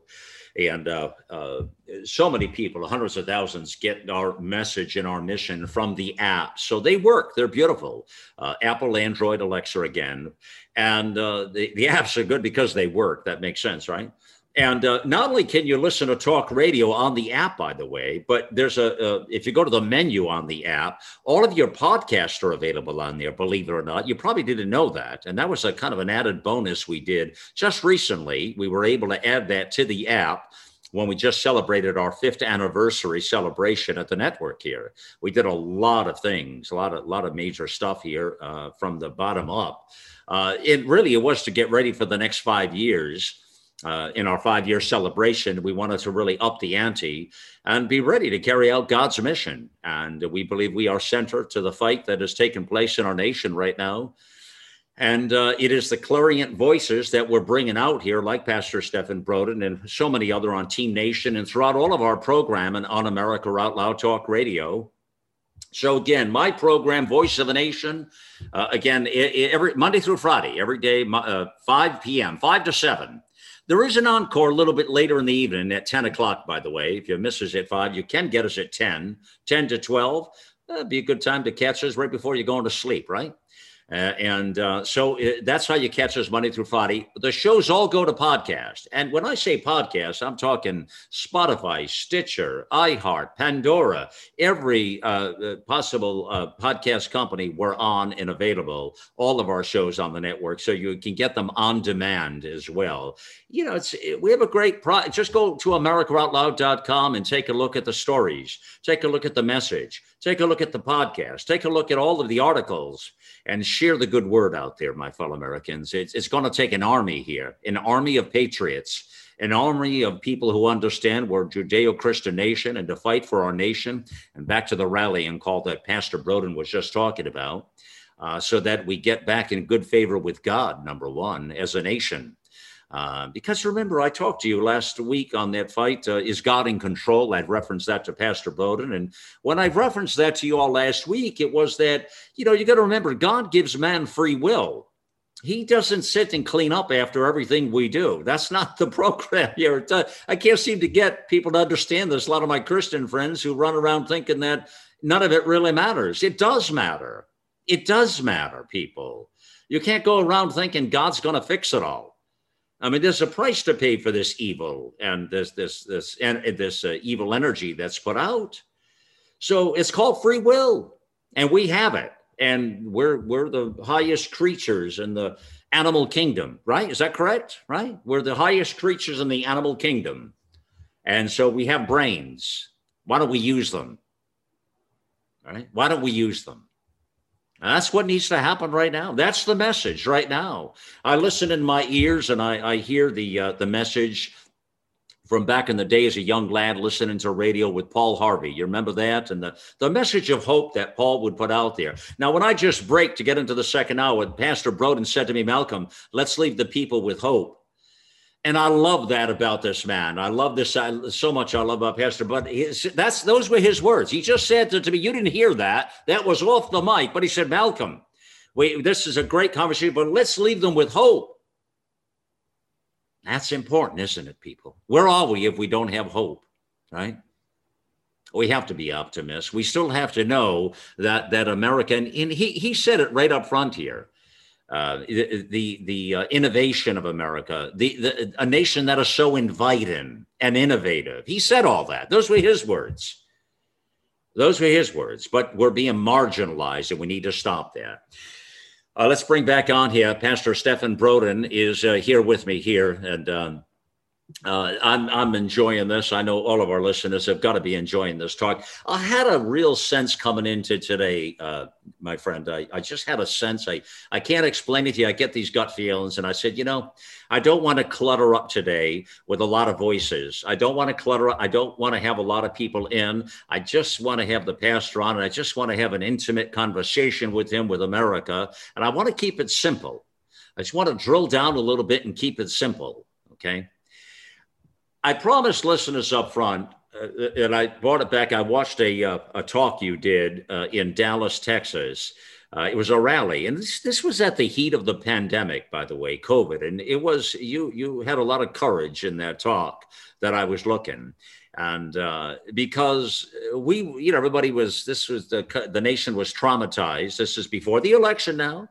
And uh, uh, so many people, hundreds of thousands, get our message and our mission from the app. So they work, they're beautiful. Uh, Apple, Android, Alexa again. And uh, the, the apps are good because they work. That makes sense, right? And uh, not only can you listen to talk radio on the app, by the way, but there's a, a, if you go to the menu on the app, all of your podcasts are available on there, believe it or not. You probably didn't know that. And that was a kind of an added bonus we did just recently. We were able to add that to the app when we just celebrated our fifth anniversary celebration at the network here. We did a lot of things, a lot of, lot of major stuff here uh, from the bottom up. Uh, it really it was to get ready for the next five years. Uh, in our five year celebration, we wanted to really up the ante and be ready to carry out God's mission. And we believe we are center to the fight that is taking place in our nation right now. And uh, it is the clarion voices that we're bringing out here, like Pastor Stephen Broden and so many other on Team Nation and throughout all of our programming on America Out Loud Talk Radio. So again, my program, Voice of the Nation, uh, again, every Monday through Friday, every day, uh, 5 p.m., 5 to 7. There is an encore a little bit later in the evening at 10 o'clock, by the way. If you miss us at 5, you can get us at 10, 10 to 12. That'd be a good time to catch us right before you're going to sleep, right? Uh, and uh, so it, uh, that's how you catch us Monday through Friday. The shows all go to podcast. And when I say podcast, I'm talking Spotify, Stitcher, iHeart, Pandora, every uh, uh possible uh, podcast company we're on and available. All of our shows on the network. So you can get them on demand as well. You know, it's we have a great pro. Just go to AmericaOutloud.com and take a look at the stories. Take a look at the message. Take a look at the podcast. Take a look at all of the articles and share the good word out there, my fellow Americans. It's, it's going to take an army here, an army of patriots, an army of people who understand we're Judeo Christian nation and to fight for our nation. And back to the rally and call that Pastor Broden was just talking about, uh, so that we get back in good favor with God, number one, as a nation. Uh, because remember, I talked to you last week on that fight. Uh, is God in control? I'd referenced that to Pastor Broden. And when I referenced that to you all last week, it was that, you know, you got to remember, God gives man free will. He doesn't sit and clean up after everything we do. That's not the program here. I can't seem to get people to understand this. A lot of my Christian friends who run around thinking that none of it really matters. It does matter. It does matter, people. You can't go around thinking God's going to fix it all. I mean, there's a price to pay for this evil and this this this and this uh, evil energy that's put out. So it's called free will, and we have it, and we're we're the highest creatures in the animal kingdom, right? Is that correct? Right? We're the highest creatures in the animal kingdom, and so we have brains. Why don't we use them? Right? Why don't we use them? That's what needs to happen right now. That's the message right now. I listen in my ears and I, I hear the uh, the message from back in the day as a young lad listening to radio with Paul Harvey. You remember that? And the, the message of hope that Paul would put out there. Now, when I just break to get into the second hour, Pastor Broden said to me, Malcolm, let's leave the people with hope. And I love that about this man. I love this I, so much. I love about Pastor, but his, that's those were his words. He just said to, to, me, "You didn't hear that. That was off the mic." But he said, "Malcolm, we, this is a great conversation, but let's leave them with hope." That's important, isn't it, people? Where are we if we don't have hope, right? We have to be optimists. We still have to know that that American, and he he said it right up front here uh, the the, uh, innovation of America, the, the a nation that is so inviting and innovative. He said all that. Those were his words. Those were his words. But we're being marginalized, and we need to stop that. Uh, let's bring back on here. Pastor Stephen Broden is uh, here with me here, and um, uh, I'm I'm enjoying this. I know all of our listeners have got to be enjoying this talk. I had a real sense coming into today, uh, my friend. I, I just had a sense. I I can't explain it to you. I get these gut feelings, and I said, you know, I don't want to clutter up today with a lot of voices. I don't want to clutter up. I don't want to have a lot of people in. I just want to have the pastor on, and I just want to have an intimate conversation with him with America, and I want to keep it simple. I just want to drill down a little bit and keep it simple. Okay. I promised listeners up front, uh, and I brought it back. I watched a, uh, a talk you did uh, in Dallas, Texas. Uh, it was a rally, and this, this was at the heat of the pandemic, by the way, COVID. And it was you you had a lot of courage in that talk that I was looking, and uh, because we, you know, everybody was this was the the nation was traumatized. This is before the election now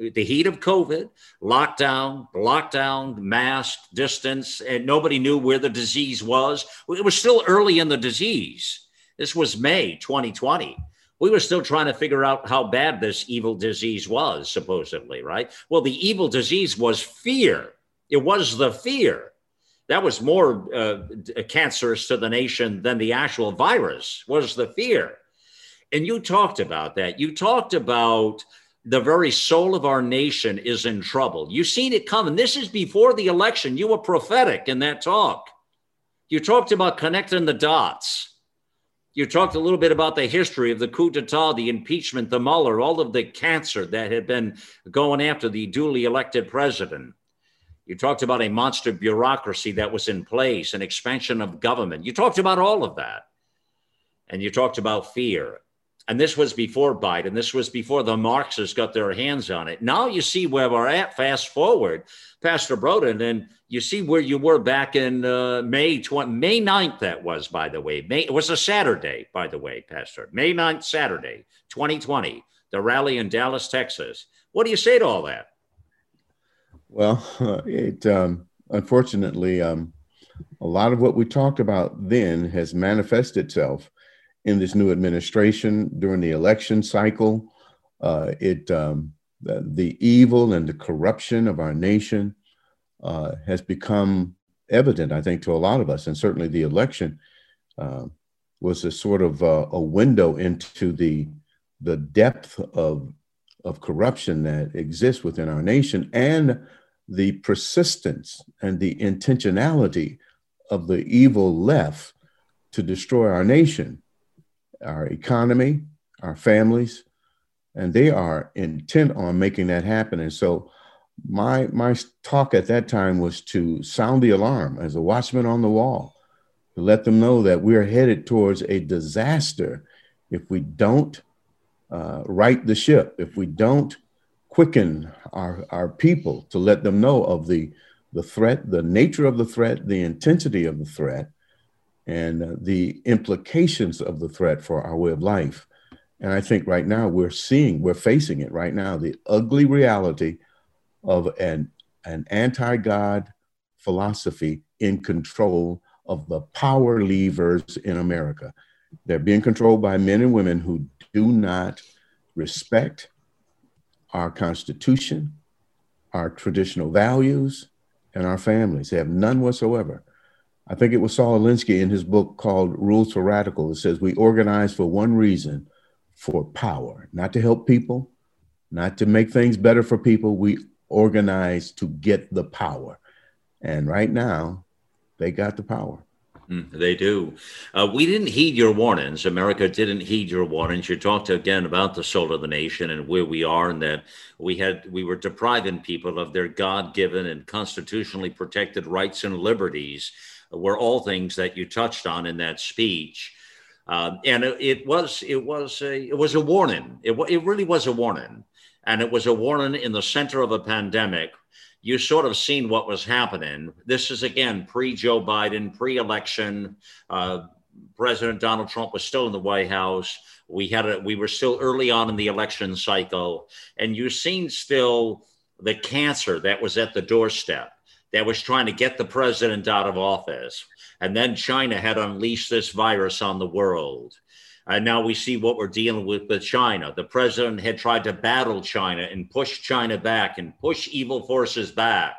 the heat of COVID, lockdown, lockdown, mask, distance, and nobody knew where the disease was. It was still early in the disease. This was May 2020. We were still trying to figure out how bad this evil disease was, supposedly, right? Well, the evil disease was fear. It was the fear. That was more uh, cancerous to the nation than the actual virus was the fear. And you talked about that. You talked about the very soul of our nation is in trouble. You've seen it coming. This is before the election. You were prophetic in that talk. You talked about connecting the dots. You talked a little bit about the history of the coup d'etat, the impeachment, the Mueller, all of the cancer that had been going after the duly elected president. You talked about a monster bureaucracy that was in place, an expansion of government. You talked about all of that. And you talked about fear. And this was before Biden. This was before the Marxists got their hands on it. Now you see where we're at. Fast forward, Pastor Broden, and you see where you were back in uh, May 20, May 9th, that was, by the way. May, it was a Saturday, by the way, Pastor. May 9th, Saturday, 2020, the rally in Dallas, Texas. What do you say to all that? Well, it um, unfortunately, um, a lot of what we talked about then has manifested itself in this new administration during the election cycle. Uh, it um, the, the, evil and the corruption of our nation uh, has become evident, I think, to a lot of us, and certainly the election uh, was a sort of uh, a window into the the depth of of corruption that exists within our nation and the persistence and the intentionality of the evil left to destroy our nation our economy, our families, and they are intent on making that happen. And so my my talk at that time was to sound the alarm as a watchman on the wall, to let them know that we're headed towards a disaster if we don't uh, right the ship, if we don't quicken our, our people to let them know of the, the threat, the nature of the threat, the intensity of the threat, and uh, the implications of the threat for our way of life. And I think right now we're seeing, we're facing it right now, the ugly reality of an, an anti God philosophy in control of the power levers in America. They're being controlled by men and women who do not respect our Constitution, our traditional values, and our families. They have none whatsoever. I think it was Saul Alinsky in his book called Rules for Radical. It says we organize for one reason for power, not to help people, not to make things better for people. We organize to get the power. And right now, they got the power. Mm, they do. Uh, we didn't heed your warnings. America didn't heed your warnings. You talked again about the soul of the nation and where we are, and that we had we were depriving people of their God-given and constitutionally protected rights and liberties were all things that you touched on in that speech. Uh, and it, it, was it was a it was a warning. It, it really was a warning, and it was a warning in the center of a pandemic. You sort of seen what was happening. This is again pre Joe Biden, pre election. Uh, President Donald Trump was still in the White House. We had a, we were still early on in the election cycle, and you seen still the cancer that was at the doorstep that was trying to get the president out of office. And then China had unleashed this virus on the world. And now we see what we're dealing with with China. The president had tried to battle China and push China back and push evil forces back.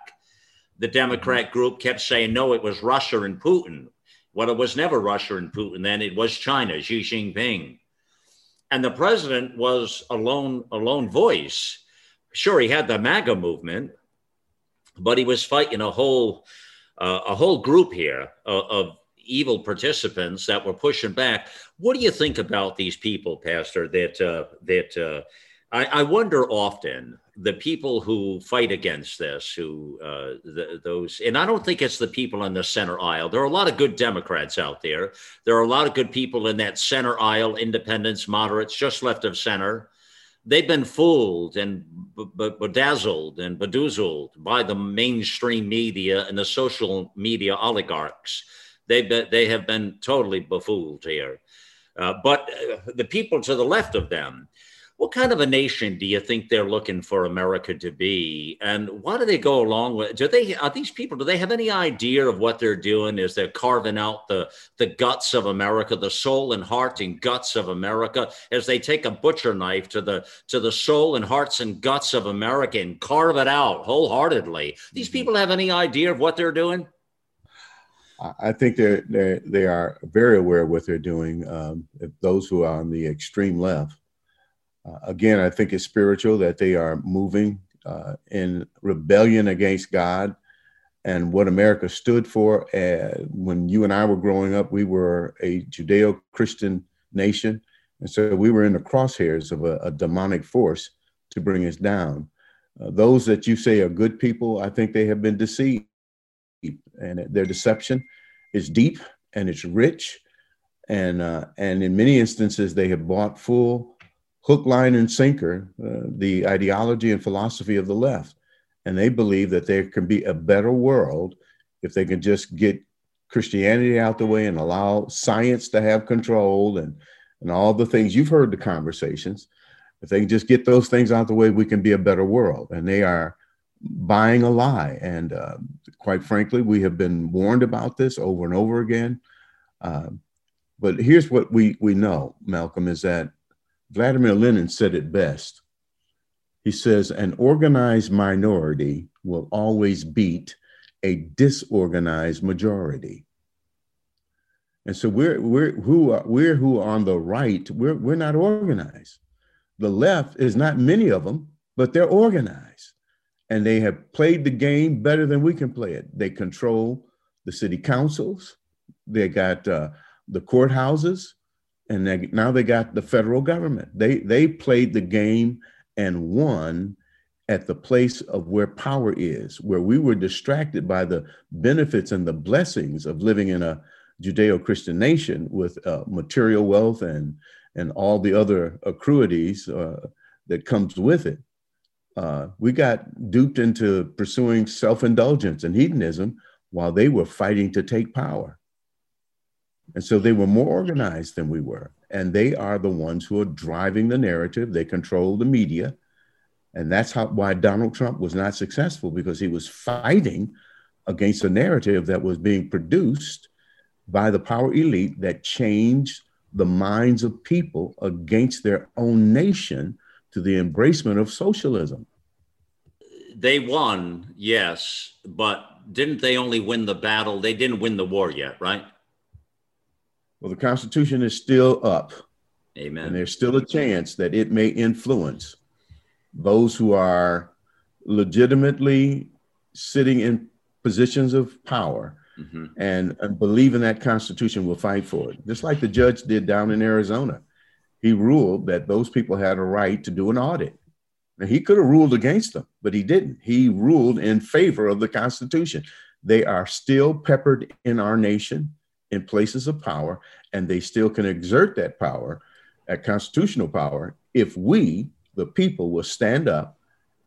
The Democrat mm-hmm. group kept saying, no, it was Russia and Putin. Well, it was never Russia and Putin then, it was China, Xi Jinping. And the president was a lone, a lone voice. Sure, he had the MAGA movement, but he was fighting a whole uh, a whole group here of, of, evil participants that were pushing back. What do you think about these people, Pastor? That uh, that uh, I, I, wonder often the people who fight against this, who uh, the, those, and I don't think it's the people in the center aisle. There are a lot of good Democrats out there. There are a lot of good people in that center aisle, independents, moderates, just left of center they've been fooled and bedazzled and bedoozled by the mainstream media and the social media oligarchs. They've been, they have been totally befooled here. Uh, but uh, the people to the left of them, what kind of a nation do you think they're looking for America to be? And why do they go along with? Do they are these people? Do they have any idea of what they're doing? Is they're carving out the the guts of America, the soul and heart and guts of America, as they take a butcher knife to the to the soul and hearts and guts of America and carve it out wholeheartedly? These mm-hmm. people have any idea of what they're doing? I think they're, they're they are very aware of what they're doing. Um, those who are on the extreme left, uh, again, I think it's spiritual that they are moving uh, in rebellion against God and what America stood for. Uh, when you and I were growing up, we were a Judeo-Christian nation, and so we were in the crosshairs of a, a demonic force to bring us down. Uh, those that you say are good people, I think they have been deceived and their deception is deep and it's rich, and uh, and in many instances they have bought full hook, line, and sinker uh, the ideology and philosophy of the left, and they believe that there can be a better world if they can just get Christianity out the way and allow science to have control and and all the things you've heard the conversations. If they can just get those things out the way, we can be a better world. And they are buying a lie. And uh, quite frankly, we have been warned about this over and over again. Uh, but here's what we, we know, Malcolm, is that Vladimir Lenin said it best. He says, an organized minority will always beat a disorganized majority. And so we're, we're, who are, we're who are on the right, we're, we're not organized. The left is not many of them, but they're organized and they have played the game better than we can play it. They control the city councils, they got uh, the courthouses, and they, now they got the federal government. They they played the game and won at the place of where power is, where we were distracted by the benefits and the blessings of living in a Judeo-Christian nation with uh, material wealth and and all the other accruities uh, that comes with it uh, we got duped into pursuing self indulgence and hedonism while they were fighting to take power. And so they were more organized than we were. And they are the ones who are driving the narrative. They control the media. And that's how, why Donald Trump was not successful because he was fighting against a narrative that was being produced by the power elite that changed the minds of people against their own nation to the embracement of socialism. They won, yes, but didn't they only win the battle? They didn't win the war yet, right? Well, the Constitution is still up. Amen. And there's still a chance that it may influence those who are legitimately sitting in positions of power mm-hmm. and, and believe in that Constitution will fight for it. Just like the judge did down in Arizona he ruled that those people had a right to do an audit. Now, he could have ruled against them, but he didn't. He ruled in favor of the Constitution. They are still peppered in our nation in places of power, and they still can exert that power, that constitutional power, if we, the people, will stand up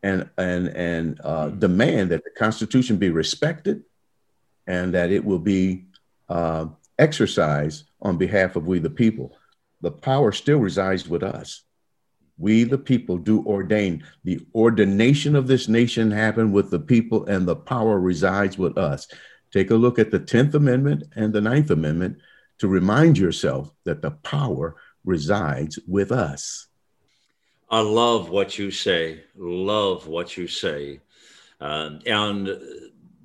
and and and uh, demand that the Constitution be respected, and that it will be uh, exercised on behalf of we, the people the power still resides with us. We, the people, do ordain. The ordination of this nation happened with the people, and the power resides with us. Take a look at the 10th Amendment and the Ninth Amendment to remind yourself that the power resides with us. I love what you say. Love what you say. Uh, and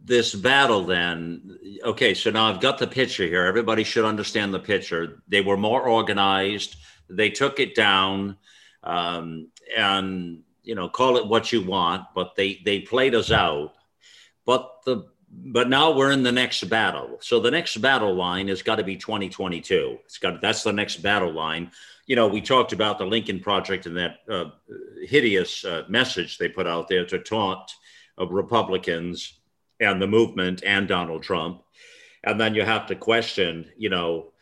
this battle then okay so now i've got the picture here everybody should understand the picture they were more organized they took it down um, and you know call it what you want but they they played us out but the but now we're in the next battle so the next battle line has got to be 2022 it's got that's the next battle line you know we talked about the lincoln project and that uh, hideous uh, message they put out there to taunt of republicans and the movement and Donald Trump. And then you have to question, you know,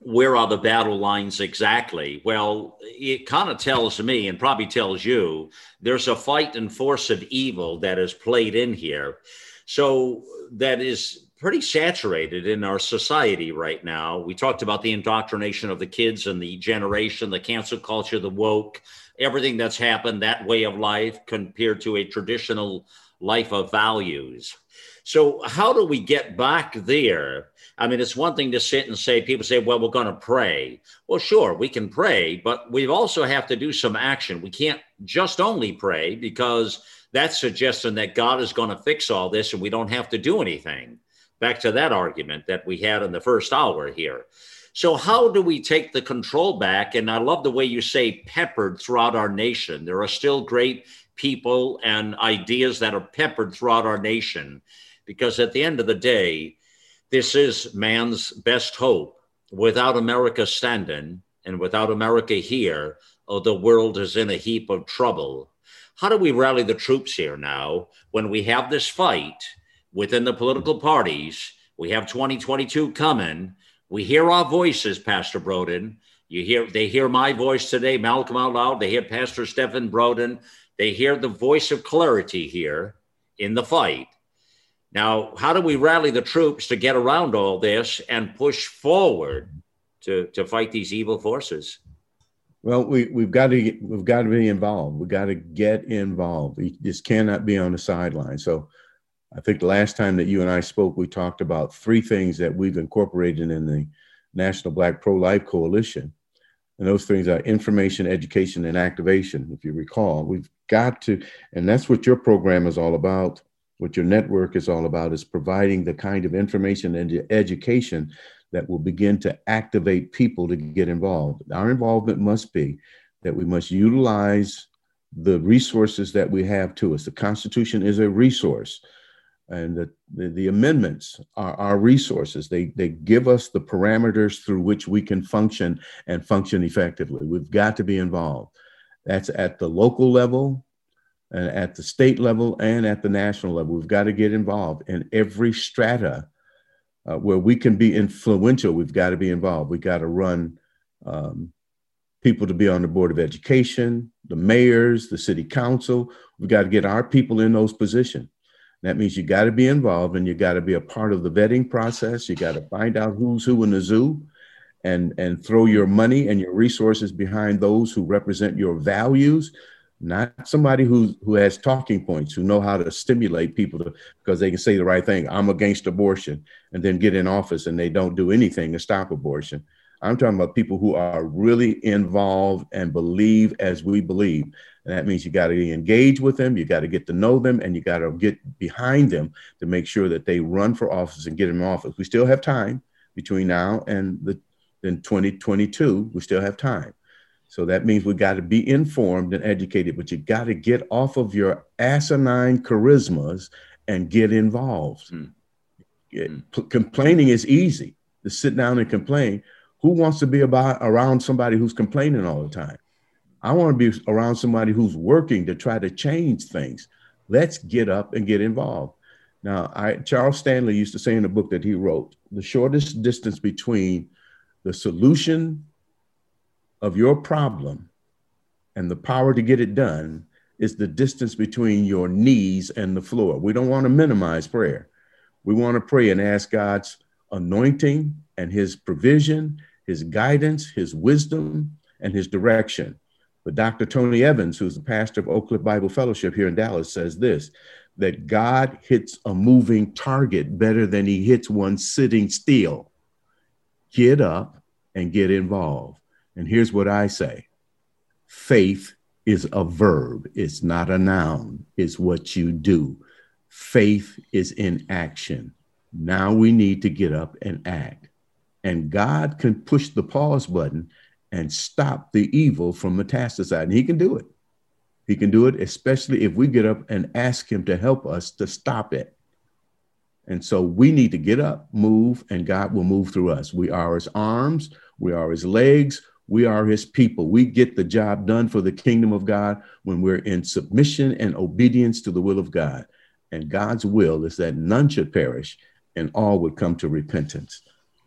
where are the battle lines exactly? Well, it kind of tells me and probably tells you there's a fight and force of evil that is played in here. So that is pretty saturated in our society right now. We talked about the indoctrination of the kids and the generation, the cancel culture, the woke, everything that's happened, that way of life compared to a traditional life of values. So, how do we get back there? I mean, it's one thing to sit and say, people say, well, we're going to pray. Well, sure, we can pray, but we also have to do some action. We can't just only pray because that's suggesting that God is going to fix all this and we don't have to do anything. back to that argument that we had in the first hour here. So, how do we take the control back? And I love the way you say peppered throughout our nation. There are still great people and ideas that are peppered throughout our nation because at the end of the day, this is man's best hope. Without America standing and without America here, oh, the world is in a heap of trouble. How do we rally the troops here now when we have this fight within the political parties? We have 2022 coming. We hear our voices, Pastor Broden. You hear they hear my voice today, Malcolm out loud. They hear Pastor Stephen Broden. They hear the voice of clarity here in the fight. Now, how do we rally the troops to get around all this and push forward to, to fight these evil forces? Well, we, we've got to we've got to be involved. We've got to get involved. We just cannot be on the sideline. So I think the last time that you and I spoke, we talked about three things that we've incorporated in the National Black Pro-Life Coalition. And those things are information, education, and activation. If you recall, we've got to, and that's what your program is all about. What your network is all about is providing the kind of information and education that will begin to activate people to get involved. Our involvement must be that we must utilize the resources that we have to us. The Constitution is a resource, and the, the, the, amendments are our resources. They, they give us the parameters through which we can function and function effectively. We've got to be involved. That's at the local level, and at the state level, and at the national level. We've got to get involved in every strata uh, where we can be influential, we've got to be involved. We got to run um, people to be on the board of education, the mayors, the city council. We've got to get our people in those positions. That means you got to be involved and you got to be a part of the vetting process. You got to find out who's who in the zoo and, and throw your money and your resources behind those who represent your values not somebody who who has talking points, who know how to stimulate people to because they can say the right thing. I'm against abortion, and then get in office and they don't do anything to stop abortion. I'm talking about people who are really involved and believe as we believe. And that means you got to engage with them, you got to get to know them, and you got to get behind them to make sure that they run for office and get in office. We still have time between now and the in 2022. We still have time. So that means we got to be informed and educated, but you got to get off of your asinine charismas and get involved. Mm. Complaining is easy to sit down and complain. Who wants to be about around somebody who's complaining all the time? I want to be around somebody who's working to try to change things. Let's get up and get involved. Now, I, Charles Stanley used to say in a book that he wrote, the shortest distance between the solution of your problem and the power to get it done is the distance between your knees and the floor. We don't want to minimize prayer. We want to pray and ask God's anointing and his provision, his guidance, his wisdom, and his direction. But Dr. Tony Evans, who's the pastor of Oak Cliff Bible Fellowship here in Dallas, says this that God hits a moving target better than he hits one sitting still. Get up and get involved. And here's what I say faith is a verb, it's not a noun, it's what you do. Faith is in action. Now we need to get up and act. And God can push the pause button and stop the evil from metastasizing. He can do it. He can do it, especially if we get up and ask Him to help us to stop it. And so we need to get up, move, and God will move through us. We are His arms, we are His legs, we are his people. We get the job done for the kingdom of God when we're in submission and obedience to the will of God. And God's will is that none should perish and all would come to repentance.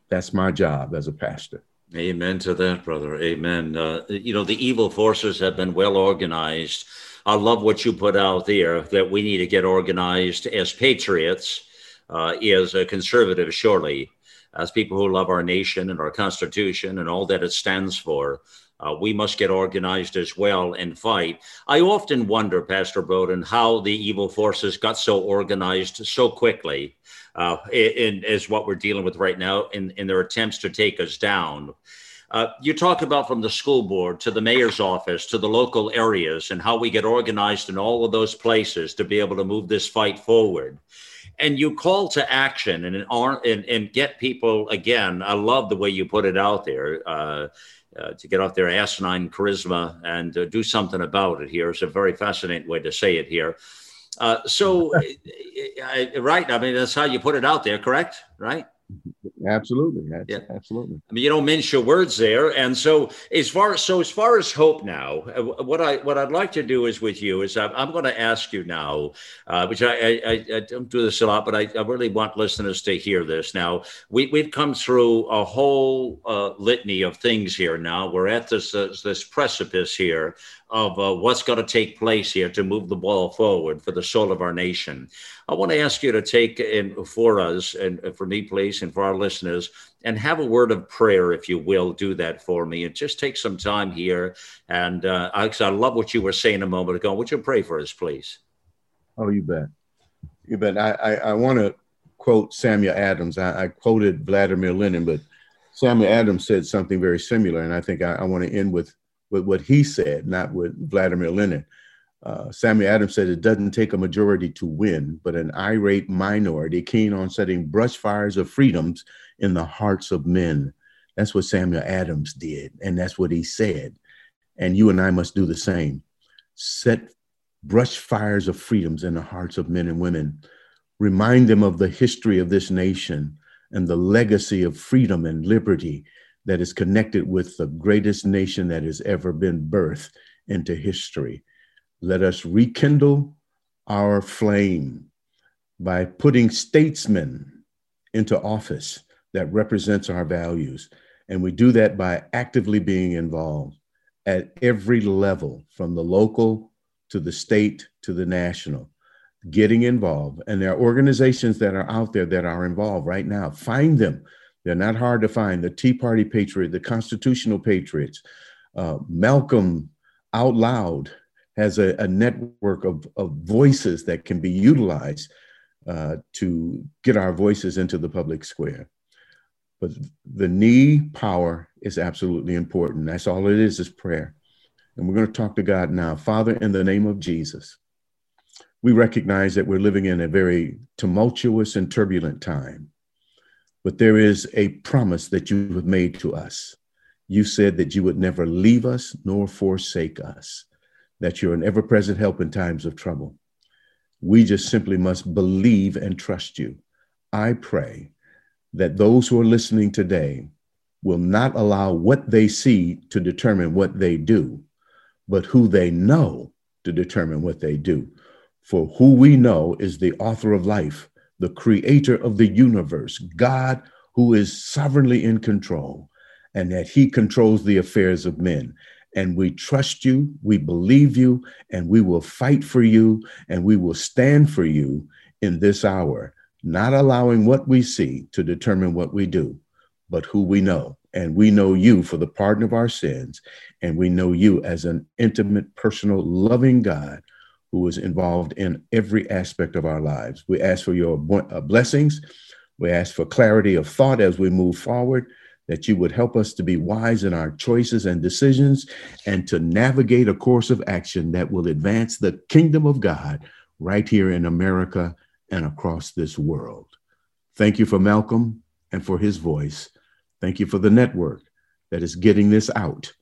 That's my job as a pastor. Amen to that, brother. Amen. Uh, you know, the evil forces have been well organized. I love what you put out there that we need to get organized as patriots, uh, as a conservative, surely as people who love our nation and our Constitution and all that it stands for, uh, we must get organized as well and fight. I often wonder, Pastor Broden, how the evil forces got so organized so quickly uh, in, as what we're dealing with right now in, in their attempts to take us down. Uh, you talk about from the school board to the mayor's office to the local areas and how we get organized in all of those places to be able to move this fight forward. And you call to action and and and get people again. I love the way you put it out there. Uh, uh, to get off their asinine charisma and uh, do something about it here. It's a very fascinating way to say it here. Uh, so, right? I mean, that's how you put it out there, correct? Right? Absolutely. Yeah. Absolutely. I mean, you don't mince your words there. And so as far as, so as far as hope now, uh, what I, what I'd like to do is with you is I'm, I'm going to ask you now, uh, which I, I, I, don't do this a lot, but I, I, really want listeners to hear this now. We, we've come through a whole uh, litany of things here now. We're at this, uh, this precipice here of uh, what's going to take place here to move the ball forward for the soul of our nation. I want to ask you to take in for us and for me, please, and for our listeners, and have a word of prayer, if you will. Do that for me, and just take some time here. And uh, I love what you were saying a moment ago. Would you pray for us, please? Oh, you bet. You bet. I I, I want to quote Samuel Adams. I, I, quoted Vladimir Lenin, but Samuel Adams said something very similar, and I think I, I want to end with with what he said, not with Vladimir Lenin. Uh, Samuel Adams said it doesn't take a majority to win, but an irate minority keen on setting brush fires of freedoms in the hearts of men. That's what Samuel Adams did, and that's what he said. And you and I must do the same. Set brush fires of freedoms in the hearts of men and women. Remind them of the history of this nation and the legacy of freedom and liberty that is connected with the greatest nation that has ever been birthed into history. Let us rekindle our flame by putting statesmen into office that represents our values. And we do that by actively being involved at every level, from the local to the state to the national, getting involved. And there are organizations that are out there that are involved right now. Find them they're not hard to find. The Tea Party Patriot, the Constitutional Patriots, uh, Malcolm Out Loud has a, a network of, of, voices that can be utilized uh, to get our voices into the public square. But the knee power is absolutely important. That's all it is, is prayer. And we're going to talk to God now. Father, in the name of Jesus, we recognize that we're living in a very tumultuous and turbulent time. But there is a promise that you have made to us. You said that you would never leave us nor forsake us, that you're an ever present help in times of trouble. We just simply must believe and trust you. I pray that those who are listening today will not allow what they see to determine what they do, but who they know to determine what they do. For who we know is the author of life the creator of the universe, God who is sovereignly in control, and that he controls the affairs of men. And we trust you, we believe you, and we will fight for you, and we will stand for you in this hour, not allowing what we see to determine what we do, but who we know. And we know you for the pardon of our sins, and we know you as an intimate, personal, loving God who is involved in every aspect of our lives. We ask for your uh, blessings. We ask for clarity of thought as we move forward, that you would help us to be wise in our choices and decisions and to navigate a course of action that will advance the kingdom of God right here in America and across this world. Thank you for Malcolm and for his voice. Thank you for the network that is getting this out.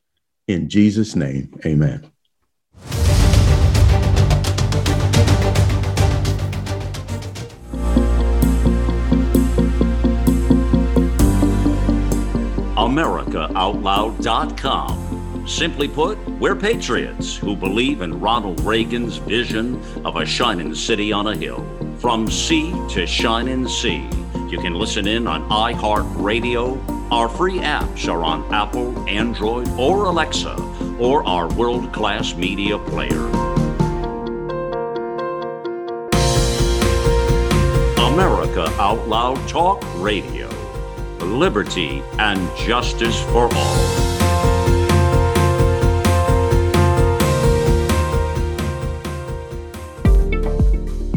In Jesus' name, amen. AmericaOutloud.com. Simply put, we're patriots who believe in Ronald Reagan's vision of a shining city on a hill. From sea to shining sea. You can listen in on iHeartRadio. Our free apps are on Apple, Android, or Alexa, or our world class media player. America Out Loud Talk Radio liberty, and justice for all.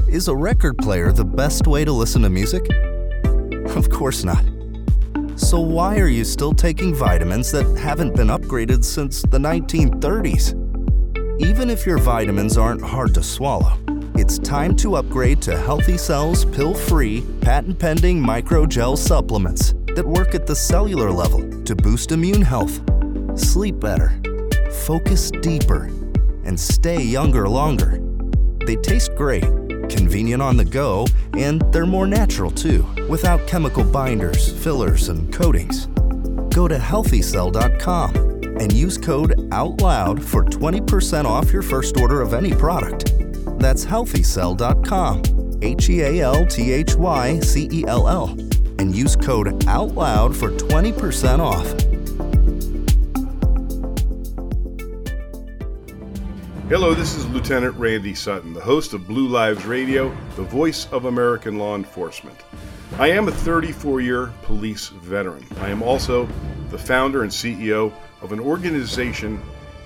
Is a record player the best way to listen to music? Of course not. So, why are you still taking vitamins that haven't been upgraded since the 1930s? Even if your vitamins aren't hard to swallow, it's time to upgrade to Healthy Cells pill free, patent pending microgel supplements that work at the cellular level to boost immune health, sleep better, focus deeper, and stay younger longer. They taste great, convenient on the go, and they're more natural too, without chemical binders, fillers, and coatings. Go to healthycell.com and use code OUTLOUD for 20% off your first order of any product. That's healthycell.com, H E A L T H Y C E L L, and use code OUTLOUD for 20% off. Hello, this is Lieutenant Randy Sutton, the host of Blue Lives Radio, the voice of American law enforcement. I am a 34 year police veteran. I am also the founder and CEO of an organization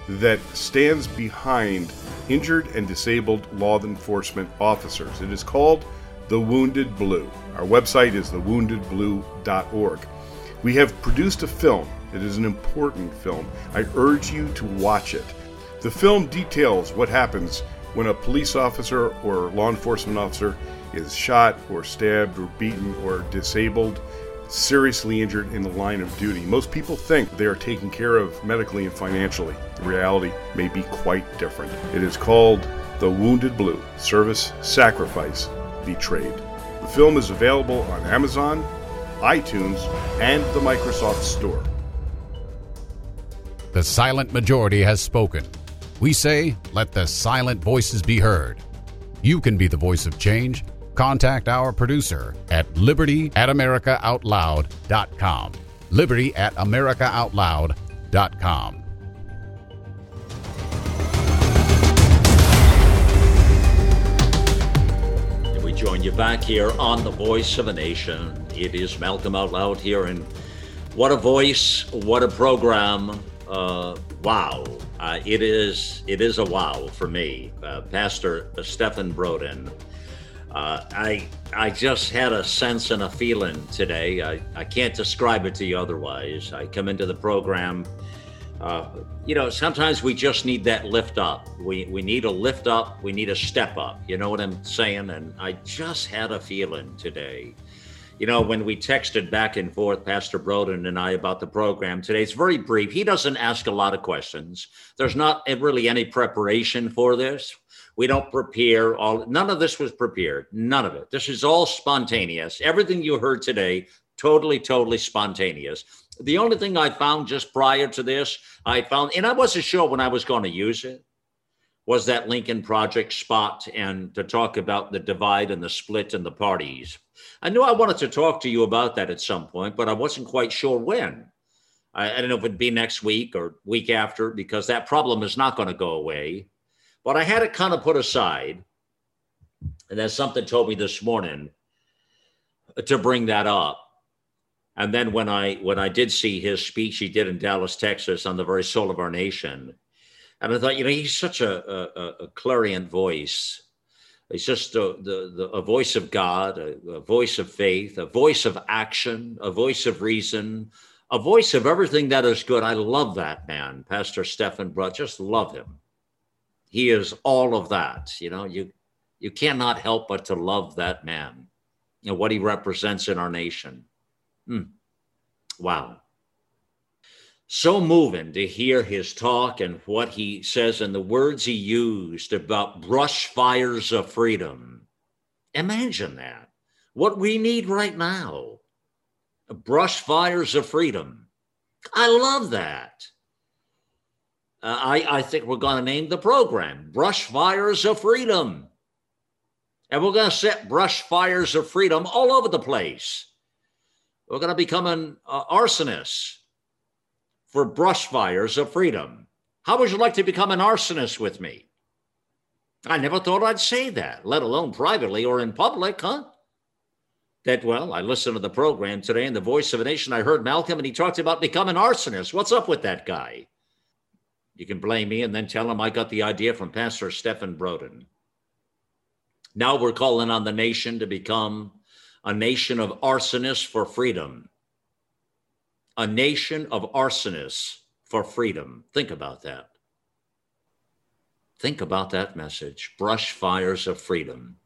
that stands behind injured and disabled law enforcement officers. It is called The Wounded Blue. Our website is thewoundedblue.org. We have produced a film. It is an important film. I urge you to watch it. The film details what happens when a police officer or law enforcement officer is shot or stabbed or beaten or disabled, seriously injured in the line of duty. Most people think they are taken care of medically and financially. The reality may be quite different. It is called The Wounded Blue Service, Sacrifice, Betrayed. The film is available on Amazon, iTunes, and the Microsoft Store. The silent majority has spoken. We say, let the silent voices be heard. You can be the voice of change. Contact our producer at liberty at americaoutloud.com. Liberty at americaoutloud.com. join you back here on The Voice of a Nation. It is Malcolm Out Loud here, and what a voice, what a program. Uh, wow. Uh, it is it is a wow for me, uh, Pastor Stephen Broden. Uh, I I just had a sense and a feeling today. I, I can't describe it to you otherwise. I come into the program. Uh, you know, sometimes we just need that lift up. We we need a lift up. We need a step up. You know what I'm saying? And I just had a feeling today you know, when we texted back and forth, Pastor Broden and I, about the program today, it's very brief. He doesn't ask a lot of questions. There's not really any preparation for this. We don't prepare all, none of this was prepared. None of it. This is all spontaneous. Everything you heard today, totally, totally spontaneous. The only thing I found just prior to this, I found, and I wasn't sure when I was going to use it, was that Lincoln Project spot and to talk about the divide and the split and the parties. I knew I wanted to talk to you about that at some point, but I wasn't quite sure when. I, I don't know if it'd be next week or week after, because that problem is not going to go away. But I had it kind of put aside. And then something told me this morning to bring that up. And then when I when I did see his speech he did in Dallas, Texas, on the very soul of our nation, and I thought, you know, he's such a, a, a clarion voice it's just a, the, the, a voice of God, a, a voice of faith, a voice of action, a voice of reason, a voice of everything that is good. I love that man, Pastor Stephen Brutt. Just love him. He is all of that. You know, you you cannot help but to love that man and what he represents in our nation. Hmm. Wow so moving to hear his talk and what he says and the words he used about brush fires of freedom. Imagine that. What we need right now brush fires of freedom. I love that. Uh, I, I think we're going to name the program Brush Fires of Freedom. And we're going to set brush fires of freedom all over the place. We're going to become an uh, arsonist for brush fires of freedom. How would you like to become an arsonist with me? I never thought I'd say that, let alone privately or in public, huh? That, well, I listened to the program today in the Voice of a Nation. I heard Malcolm and he talked about becoming arsonist. What's up with that guy? You can blame me and then tell him I got the idea from Pastor Stephen Broden. Now we're calling on the nation to become a nation of arsonists for freedom a nation of arsonists for freedom. Think about that. Think about that message brush fires of freedom.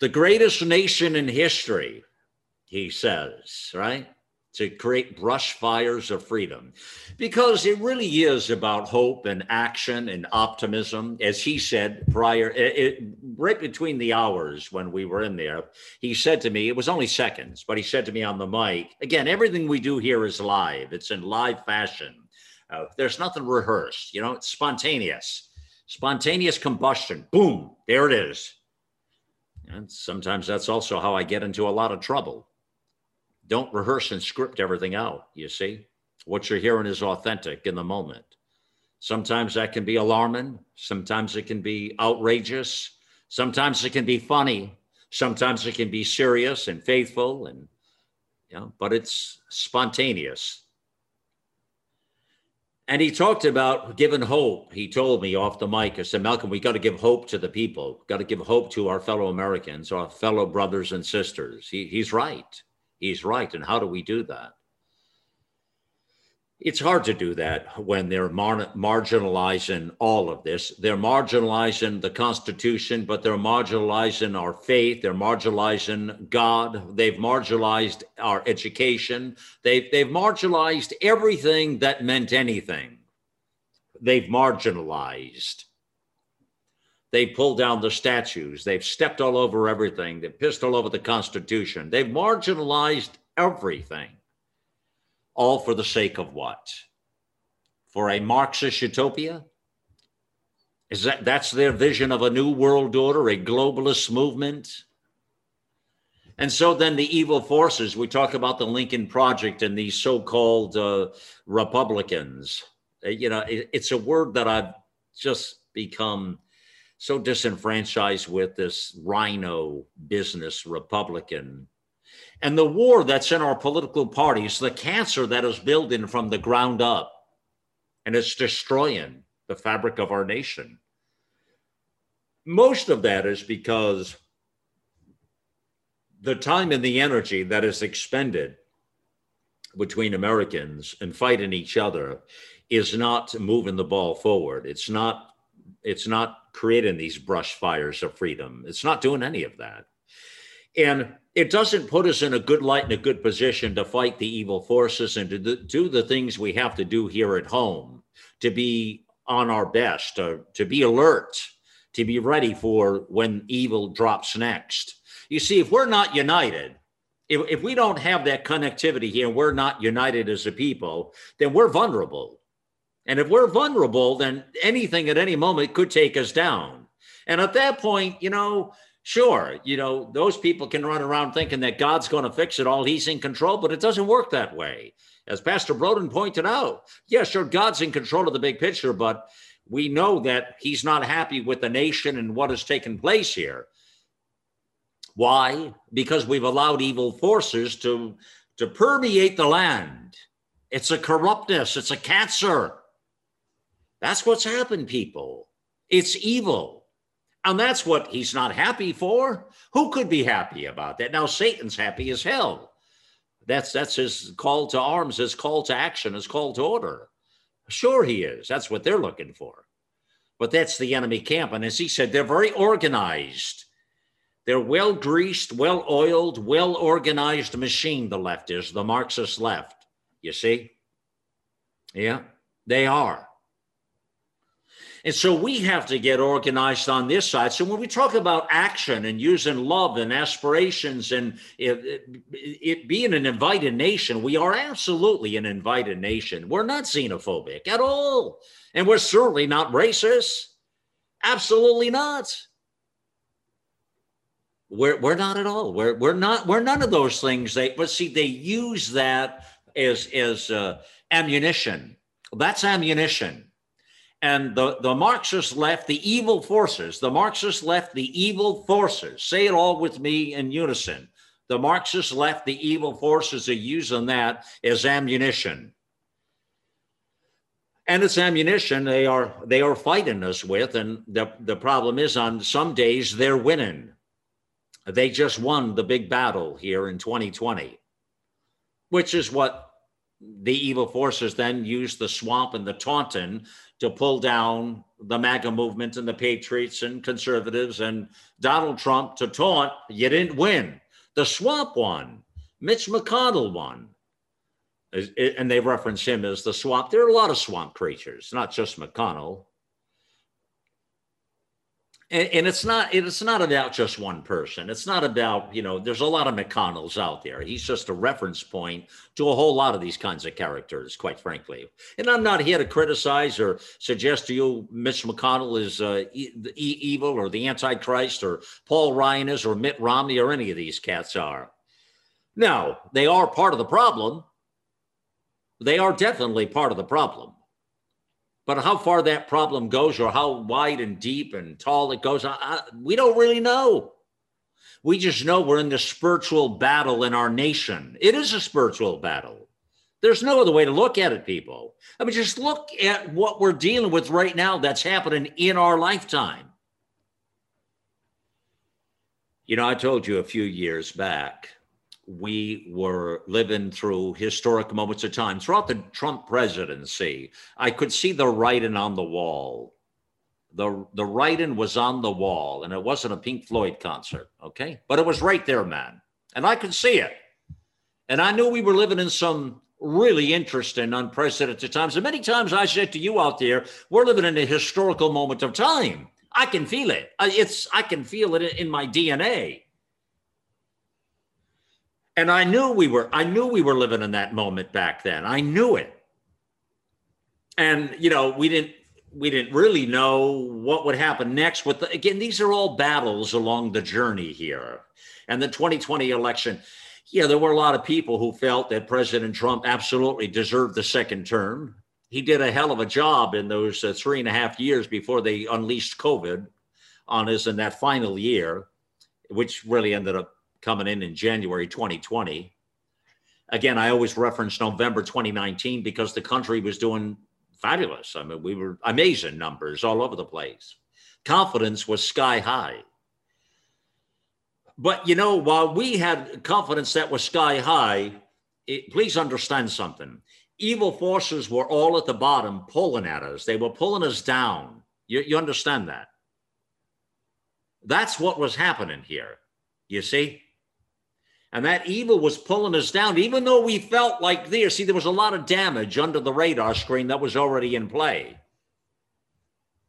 The greatest nation in history, he says, right? To create brush fires of freedom. Because it really is about hope and action and optimism. As he said prior, it, it, right between the hours when we were in there, he said to me, it was only seconds, but he said to me on the mic, again, everything we do here is live, it's in live fashion. Uh, there's nothing rehearsed, you know, it's spontaneous, spontaneous combustion. Boom, there it is. And sometimes that's also how I get into a lot of trouble. Don't rehearse and script everything out, you see. What you're hearing is authentic in the moment. Sometimes that can be alarming, sometimes it can be outrageous, sometimes it can be funny, sometimes it can be serious and faithful and you know, but it's spontaneous and he talked about giving hope. He told me off the mic, I said, Malcolm, we got to give hope to the people, got to give hope to our fellow Americans, our fellow brothers and sisters. He, he's right. He's right. And how do we do that? it's hard to do that when they're mar- marginalizing all of this. They're marginalizing the Constitution, but they're marginalizing our faith. They're marginalizing God. They've marginalized our education. They've, they've marginalized everything that meant anything. They've marginalized. They pulled down the statues. They've stepped all over everything. They've pissed all over the Constitution. They've marginalized everything all for the sake of what? For a Marxist utopia? Is that that's their vision of a new world order, a globalist movement? And so then the evil forces, we talk about the Lincoln Project and these so called uh, Republicans. Uh, you know, it, it's a word that I've just become so disenfranchised with this rhino business, Republican and the war that's in our political parties, the cancer that is building from the ground up, and it's destroying the fabric of our nation. Most of that is because the time and the energy that is expended between Americans and fighting each other is not moving the ball forward. It's not it's not creating these brush fires of freedom. It's not doing any of that. And it doesn't put us in a good light and a good position to fight the evil forces and to do the things we have to do here at home to be on our best, to, to be alert, to be ready for when evil drops next. You see, if we're not united, if, if we don't have that connectivity here, we're not united as a people, then we're vulnerable. And if we're vulnerable, then anything at any moment could take us down. And at that point, you know, Sure, you know, those people can run around thinking that God's going to fix it all, he's in control, but it doesn't work that way. As Pastor Broden pointed out, yeah, sure, God's in control of the big picture, but we know that he's not happy with the nation and what has taken place here. Why? Because we've allowed evil forces to, to permeate the land. It's a corruptness, it's a cancer. That's what's happened, people. It's evil. And that's what he's not happy for. Who could be happy about that? Now Satan's happy as hell. That's that's his call to arms, his call to action, his call to order. Sure, he is. That's what they're looking for. But that's the enemy camp. And as he said, they're very organized. They're well greased, well oiled, well organized machine, the left is, the Marxist left. You see? Yeah, they are. And so we have to get organized on this side. So when we talk about action and using love and aspirations and it, it, being an invited nation, we are absolutely an invited nation. We're not xenophobic at all. And we're certainly not racist. Absolutely not. We're, we're not at all. We're, we're not, we're none of those things. They, but see, they use that as, as uh, ammunition. That's ammunition and the, the Marxists left, the evil forces, the Marxists left the evil forces. Say it all with me in unison. The Marxists left the evil forces are using that as ammunition. And it's ammunition they are they are fighting us with. And the, the problem is on some days they're winning. They just won the big battle here in 2020, which is what the evil forces then used the swamp and the Taunton to pull down the MAGA movement and the Patriots and conservatives and Donald Trump to taunt. You didn't win. The swamp won. Mitch McConnell won. And they reference him as the swamp. There are a lot of swamp creatures, not just McConnell and, and, it's not it's not about just one person. It's not about you know. There's a lot of McConnells out there. He's just a reference point to a whole lot of these kinds of characters, quite frankly. And I'm not here to criticize or suggest to you Mitch McConnell is uh, e- evil or the Antichrist or Paul Ryan is or Mitt Romney or any of these cats are. No, they are part of the problem. They are definitely part of the problem. But how far that problem goes or how wide and deep and tall it goes, I, I, we don't really know. We just know we're in the spiritual battle in our nation. It is a spiritual battle. There's no other way to look at it, people. I mean, just look at what we're dealing with right now that's happening in our lifetime. You know, I told you a few years back we were living through historic moments of time. Throughout the Trump presidency, I could see the writing on the wall. The, the writing was on the wall, and it wasn't a Pink Floyd concert, okay? But it was right there, man. And I could see it. And I knew we were living in some really interesting, unprecedented times. And many times I said to you out there, we're living in a historical moment of time. I can feel it. It's I can feel it in my DNA and I knew we were I knew we were living in that moment back then. I knew it. And you know, we didn't we didn't really know what would happen next with the, again these are all battles along the journey here. And the 2020 election, yeah, there were a lot of people who felt that President Trump absolutely deserved the second term. He did a hell of a job in those uh, three and a half years before they unleashed COVID on us in that final year, which really ended up coming in in January 2020. Again, I always reference November 2019 because the country was doing fabulous. I mean, we were amazing numbers all over the place. Confidence was sky high. But you know, while we had confidence that was sky high, it, please understand something. Evil forces were all at the bottom pulling at us, they were pulling us down. You, you understand that? That's what was happening here. You see? And that evil was pulling us down, even though we felt like there. See, there was a lot of damage under the radar screen that was already in play.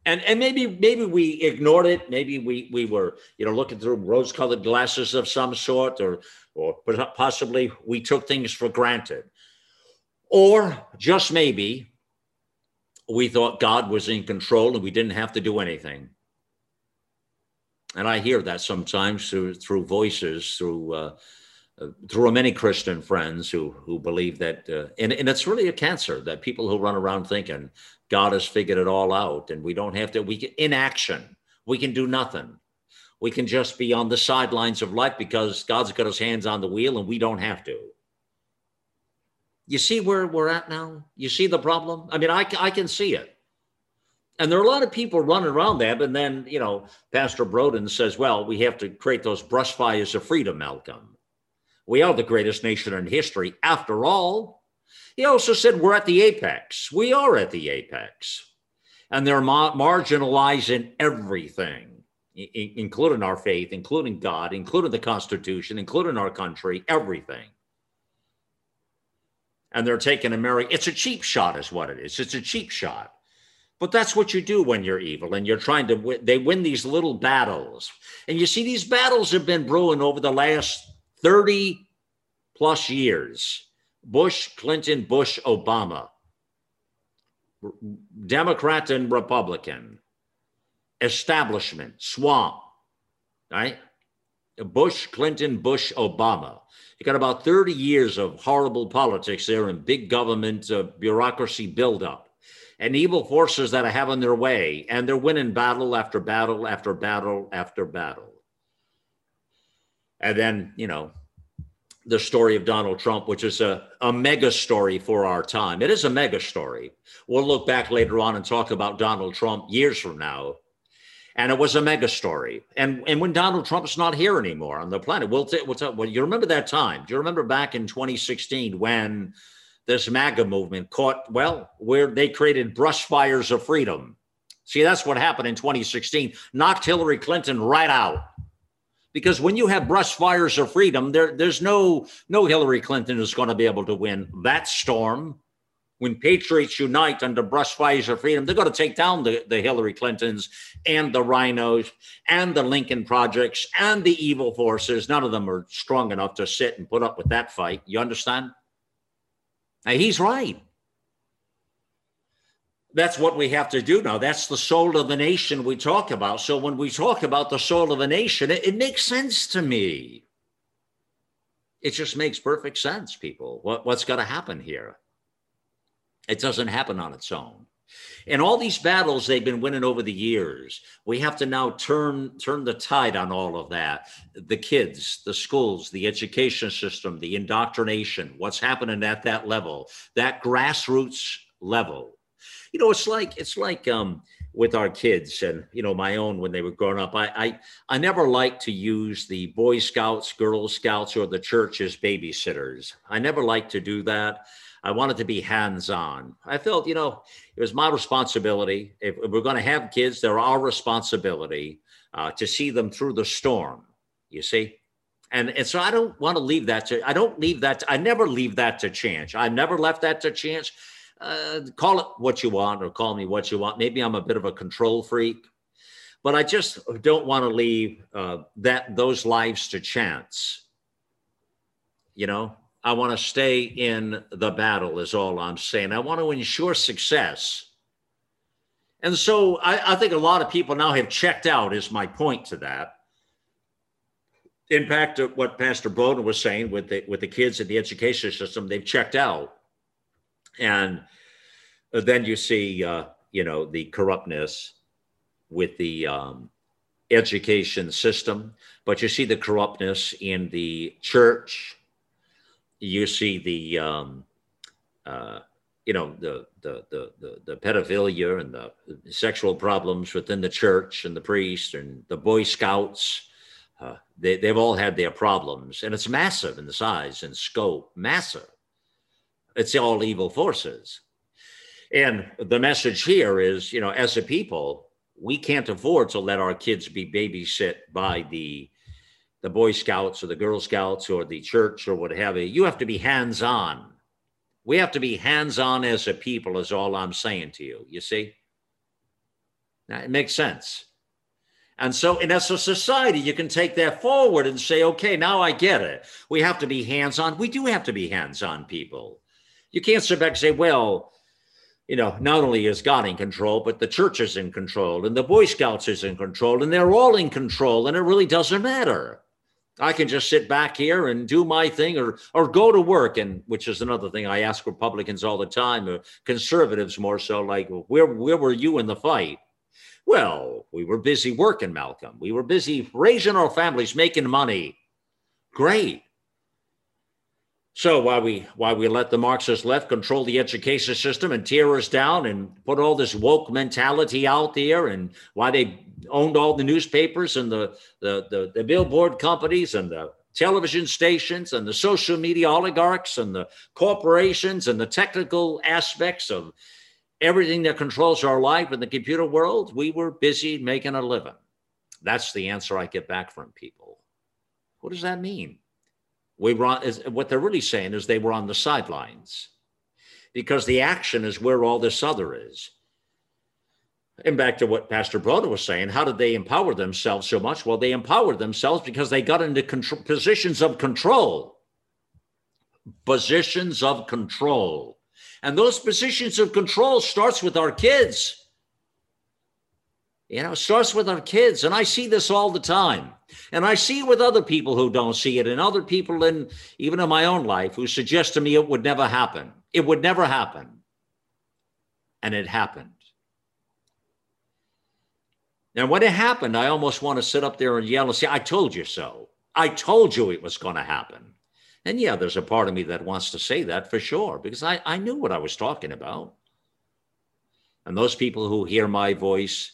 And, and maybe maybe we ignored it. Maybe we we were you know looking through rose-colored glasses of some sort, or or possibly we took things for granted, or just maybe we thought God was in control and we didn't have to do anything. And I hear that sometimes through through voices, through uh, through many Christian friends who who believe that, uh, and and it's really a cancer that people who run around thinking God has figured it all out and we don't have to. We can inaction. We can do nothing. We can just be on the sidelines of life because God's got His hands on the wheel and we don't have to. You see where we're at now. You see the problem. I mean, I I can see it. And there are a lot of people running around that. And then, you know, Pastor Broden says, well, we have to create those brush fires of freedom, Malcolm. We are the greatest nation in history, after all. He also said we're at the apex. We are at the apex. And they're ma- marginalizing everything, I- including our faith, including God, including the Constitution, including our country, everything. And they're taking America. It's a cheap shot, is what it is. It's a cheap shot. But that's what you do when you're evil and you're trying to win. They win these little battles. And you see, these battles have been brewing over the last 30 plus years Bush, Clinton, Bush, Obama, Democrat and Republican, establishment, swamp, right? Bush, Clinton, Bush, Obama. You got about 30 years of horrible politics there and big government uh, bureaucracy buildup and evil forces that are having their way, and they're winning battle after battle after battle after battle. And then, you know, the story of Donald Trump, which is a, a mega story for our time. It is a mega story. We'll look back later on and talk about Donald Trump years from now. And it was a mega story. And, and when Donald Trump's not here anymore on the planet, we'll, t- we'll tell, well, you remember that time? Do you remember back in 2016 when this MAGA movement caught, well, where they created brush fires of freedom. See, that's what happened in 2016, knocked Hillary Clinton right out. Because when you have brush fires of freedom, there, there's no no Hillary Clinton is going to be able to win that storm when patriots unite under brush fires of freedom, they're going to take down the, the Hillary Clintons and the rhinos and the Lincoln projects and the evil forces. None of them are strong enough to sit and put up with that fight. You understand? Now, he's right. That's what we have to do now. That's the soul of the nation we talk about. So when we talk about the soul of a nation, it, it makes sense to me. It just makes perfect sense, people. What, what's got to happen here? It doesn't happen on its own. And all these battles they've been winning over the years, we have to now turn turn the tide on all of that. The kids, the schools, the education system, the indoctrination, what's happening at that level, that grassroots level. You know, it's like it's like um, with our kids and you know my own when they were growing up. I I, I never liked to use the Boy Scouts, Girl Scouts, or the church as babysitters. I never liked to do that I wanted to be hands on. I felt, you know, it was my responsibility. If we're going to have kids, they're our responsibility uh, to see them through the storm, you see? And, and so I don't want to leave that to, I don't leave that, to, I never leave that to chance. I never left that to chance. Uh, call it what you want or call me what you want. Maybe I'm a bit of a control freak, but I just don't want to leave uh, that those lives to chance. You know, I want to stay in the battle, is all I'm saying. I want to ensure success. And so I, I think a lot of people now have checked out, is my point to that. In fact, what Pastor Broden was saying with the, with the kids in the education system, they've checked out. And then you see, uh, you know, the corruptness with the um, education system, but you see the corruptness in the church you see the um, uh, you know the, the the the the pedophilia and the sexual problems within the church and the priests and the Boy Scouts. Uh, they they've all had their problems, and it's massive in the size and scope, massive. It's all evil forces, and the message here is, you know, as a people, we can't afford to let our kids be babysit by the the Boy Scouts or the Girl Scouts or the church or what have you. You have to be hands on. We have to be hands on as a people, is all I'm saying to you. You see? Now, it makes sense. And so, and as a society, you can take that forward and say, okay, now I get it. We have to be hands on. We do have to be hands on people. You can't sit back and say, well, you know, not only is God in control, but the church is in control and the Boy Scouts is in control and they're all in control and it really doesn't matter. I can just sit back here and do my thing or or go to work and which is another thing I ask Republicans all the time or conservatives more so like where where were you in the fight? Well, we were busy working, Malcolm. We were busy raising our families, making money. Great. So while we while we let the Marxist left control the education system and tear us down and put all this woke mentality out there, and why they owned all the newspapers and the the the, the billboard companies and the television stations and the social media oligarchs and the corporations and the technical aspects of everything that controls our life in the computer world, we were busy making a living. That's the answer I get back from people. What does that mean? We were on, is, what they're really saying is they were on the sidelines because the action is where all this other is. And back to what Pastor Broden was saying, how did they empower themselves so much? Well, they empowered themselves because they got into positions of control. Positions of control. And those positions of control starts with our kids. You know, starts with our kids. And I see this all the time. And I see with other people who don't see it, and other people in even in my own life who suggest to me it would never happen. It would never happen. And it happened. And when it happened, I almost want to sit up there and yell and say, I told you so. I told you it was going to happen. And yeah, there's a part of me that wants to say that for sure, because I, I knew what I was talking about. And those people who hear my voice,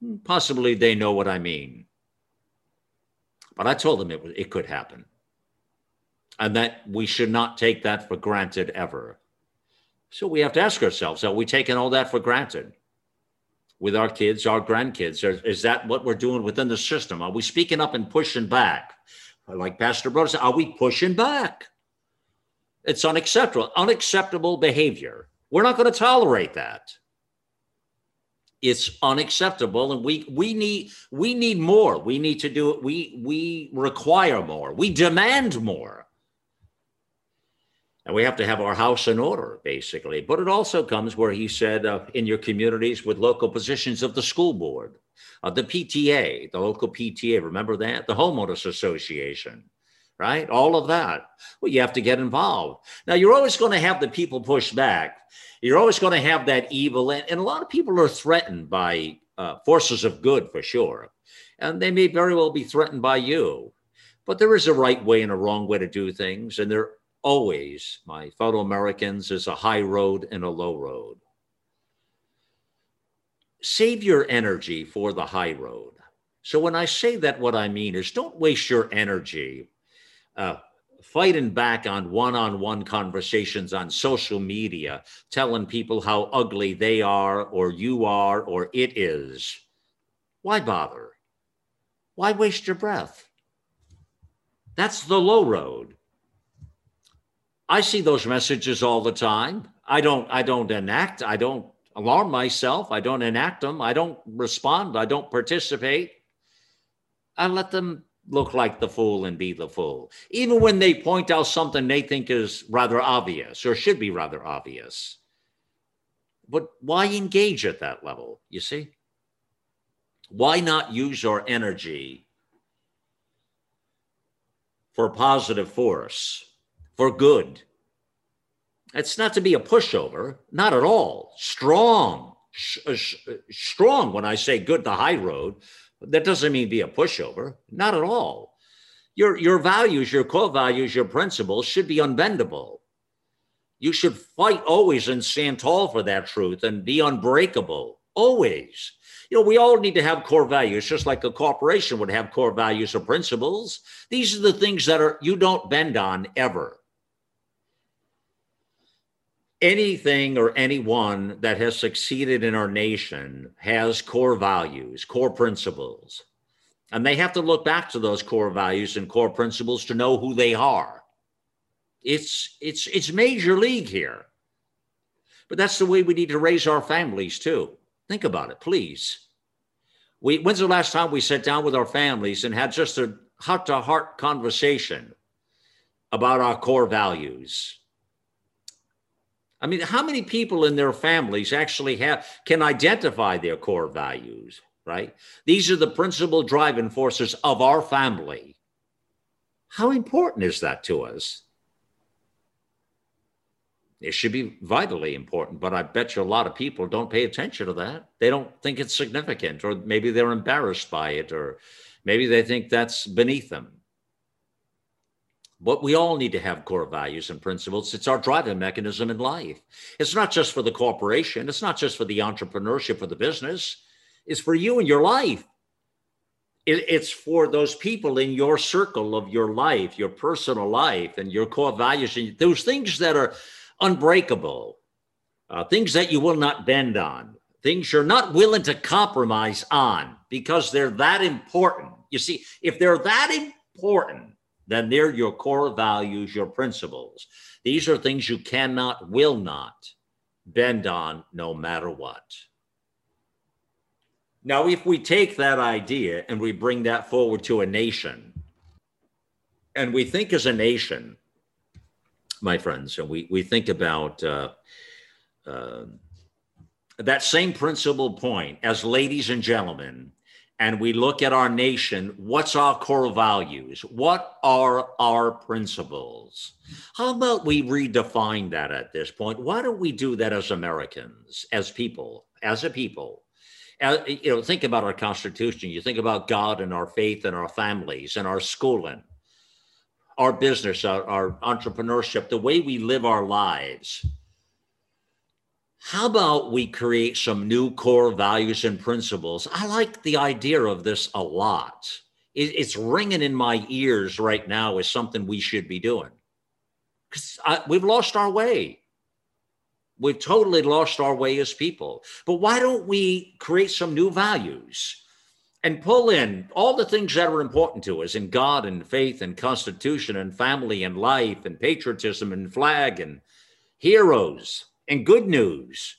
hmm, possibly they know what I mean. But I told them it, it could happen. And that we should not take that for granted ever. So we have to ask ourselves: Are we taking all that for granted? With our kids, our grandkids, is that what we're doing within the system? Are we speaking up and pushing back? Like Pastor Broden said, are we pushing back? It's unacceptable, unacceptable behavior. We're not going to tolerate that. It's unacceptable, and we we need we need more. We need to do it. We we require more. We demand more. And we have to have our house in order, basically. But it also comes where he said, uh, in your communities with local positions of the school board, uh, the PTA, the local PTA, remember that? The homeowners association, right? All of that. Well, you have to get involved. Now, you're always going to have the people push back. You're always going to have that evil. And, and a lot of people are threatened by uh, forces of good for sure. And they may very well be threatened by you. But there is a right way and a wrong way to do things. And there always, my fellow Americans, is a high road and a low road. Save your energy for the high road. So when I say that, what I mean is don't waste your energy uh, fighting back on one on one conversations on social media, telling people how ugly they are, or you are, or it is. Why bother? Why waste your breath? That's the low road. I see those messages all the time. I don't I don't enact, I don't alarm myself, I don't enact them, I don't respond, I don't participate. I let them look like the fool and be the fool. Even when they point out something they think is rather obvious or should be rather obvious. But why engage at that level, you see? Why not use your energy for positive force? for good. It's not to be a pushover, not at all. Strong, sh- uh, sh- uh, strong. When I say good, the high road, that doesn't mean be a pushover, not at all. Your your values, your core values, your principles should be unbendable. You should fight always and stand tall for that truth and be unbreakable always. You know, we all need to have core values, just like a corporation would have core values or principles. These are the things that are you don't bend on ever anything or anyone that has succeeded in our nation has core values, core principles. And they have to look back to those core values and core principles to know who they are. It's it's it's major league here. But that's the way we need to raise our families too. Think about it, please. We when's the last time we sat down with our families and had just a heart-to-heart conversation about our core values? I mean, how many people in their families actually have can identify their core values, right? These are the principal driving forces of our family. How important is that to us? It should be vitally important, but I bet you a lot of people don't pay attention to that. They don't think it's significant, or maybe they're embarrassed by it, or maybe they think that's beneath them. But we all need to have core values and principles. It's our driving mechanism in life. It's not just for the corporation, it's not just for the entrepreneurship or the business, it's for you and your life. it's for those people in your circle of your life, your personal life, and your core values, and those things that are unbreakable, uh, things that you will not bend on, things you're not willing to compromise on because they're that important. You see, if they're that important, then they're your core values, your principles. These are things you cannot, will not bend on no matter what. Now, if we take that idea and we bring that forward to a nation, and we think as a nation, my friends, and we, we think about uh, uh, that same principle point as ladies and gentlemen, and we look at our nation, what's our core values? What are our principles? How about we redefine that at this point? Why don't we do that as Americans, as people, as a people? As, you know, think about our Constitution. You think about God and our faith and our families and our schooling, our business, our, our entrepreneurship, the way we live our lives how about we create some new core values and principles? I like the idea of this a lot. it's ringing in my ears right now as something we should be doing because we've lost our way. We've totally lost our way as people. But why don't we create some new values and pull in all the things that are important to us in God and faith and constitution and family and life and patriotism and flag and heroes and good news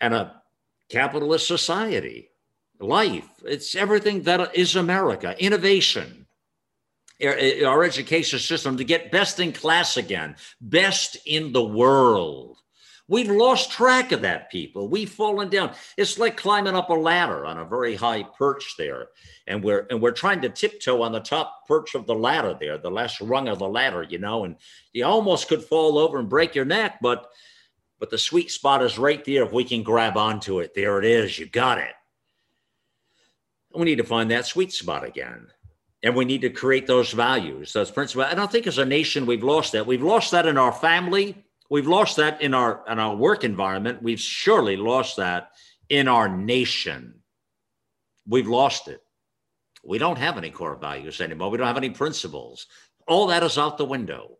and a capitalist society, life. It's everything that is America, innovation, our education system to get best in class again, best in the world. We've lost track of that, people. We've fallen down. It's like climbing up a ladder on a very high perch there, and we're and we're trying to tiptoe on the top perch of the ladder there, the last rung of the ladder, you know, and you almost could fall over and break your neck, but but the sweet spot is right there. If we can grab onto it, there it is. You got it. We need to find that sweet spot again and we need to create those values, those principles. I don't think as a nation we've lost that. We've lost that in our family. We've lost that in our in our work environment. We've surely lost that in our nation. We've lost it. We don't have any core values anymore. We don't have any principles. All that is out the window.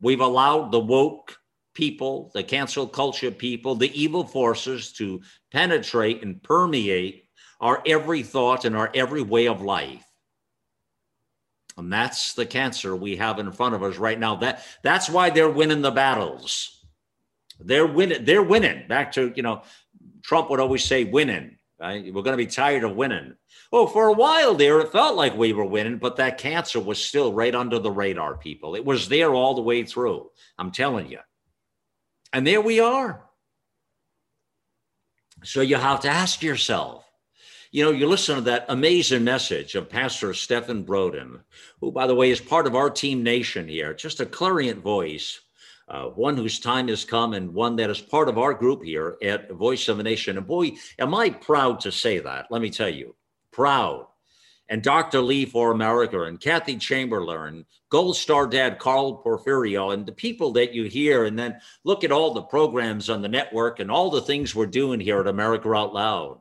We've allowed the woke people, the cancel culture people, the evil forces to penetrate and permeate our every thought and our every way of life. And that's the cancer we have in front of us right now. That that's why they're winning the battles. They're winning. They're winning. Back to you know, Trump would always say winning. Right? We're going to be tired of winning. Oh, for a while there, it felt like we were winning, but that cancer was still right under the radar. People, it was there all the way through. I'm telling you. And there we are. So you have to ask yourself you know, you listen to that amazing message of Pastor Stephen Broden, who, by the way, is part of our team nation here, just a clarion voice, uh, one whose time has come and one that is part of our group here at Voice of a Nation. And boy, am I proud to say that. Let me tell you, proud. And Dr. Lee for America and Kathy Chamberlain, Gold Star Dad Carl Porfirio, and the people that you hear, and then look at all the programs on the network and all the things we're doing here at America Out Loud.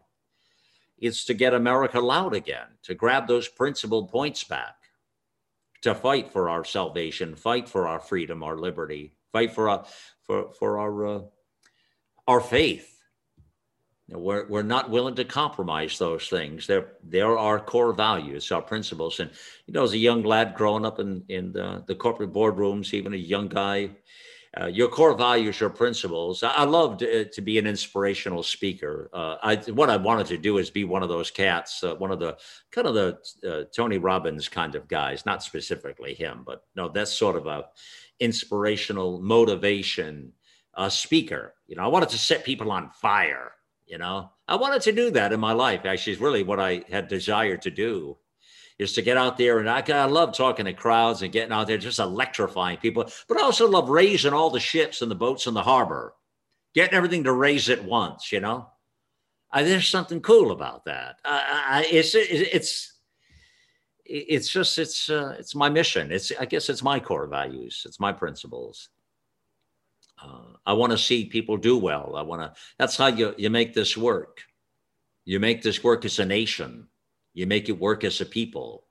It's to get America loud again, to grab those principal points back, to fight for our salvation, fight for our freedom, our liberty, fight for our, for, for our, uh, our faith. We're, we're not willing to compromise those things. They're, they're our core values, our principles. And, you know, as a young lad growing up in, in the, the corporate boardrooms, even a young guy, uh, your core values, your principles. I, I love to, uh, to, be an inspirational speaker. Uh, I, what I wanted to do is be one of those cats, uh, one of the kind of the uh, Tony Robbins kind of guys, not specifically him, but no, that's sort of a inspirational motivation speaker. You know, I wanted to set people on fire. You know, I wanted to do that in my life. Actually, is really what I had desired to do is to get out there and I, I love talking to crowds and getting out there, just electrifying people. But I also love raising all the ships and the boats in the harbor, getting everything to raise at once. You know, I, there's something cool about that. I, it's it's it's just it's uh, it's my mission. It's I guess it's my core values. It's my principles. Uh, I want to see people do well. I want to. That's how you you make this work. You make this work as a nation. You make it work as a people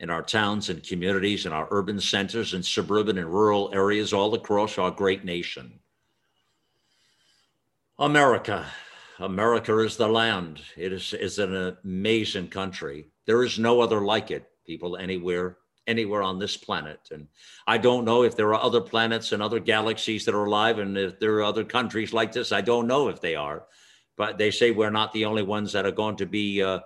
in our towns and communities, in our urban centers and suburban and rural areas all across our great nation. America. America is the land. It is, is an amazing country. There is no other like it, people, anywhere, anywhere on this planet. And I don't know if there are other planets and other galaxies that are alive and if there are other countries like this. I don't know if they are. But they say we're not the only ones that are going to be uh,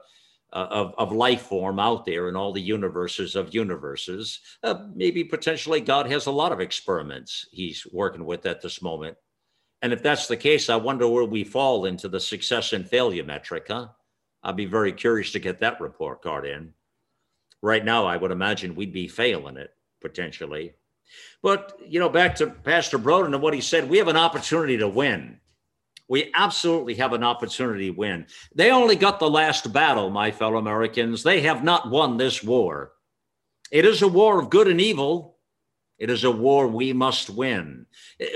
uh, of, of life form out there in all the universes of universes. Uh, maybe potentially God has a lot of experiments he's working with at this moment. And if that's the case, I wonder where we fall into the success and failure metric, huh? I'd be very curious to get that report card in. Right now, I would imagine we'd be failing it potentially. But, you know, back to Pastor Broden and what he said, we have an opportunity to win we absolutely have an opportunity to win. They only got the last battle, my fellow Americans. They have not won this war. It is a war of good and evil. It is a war we must win.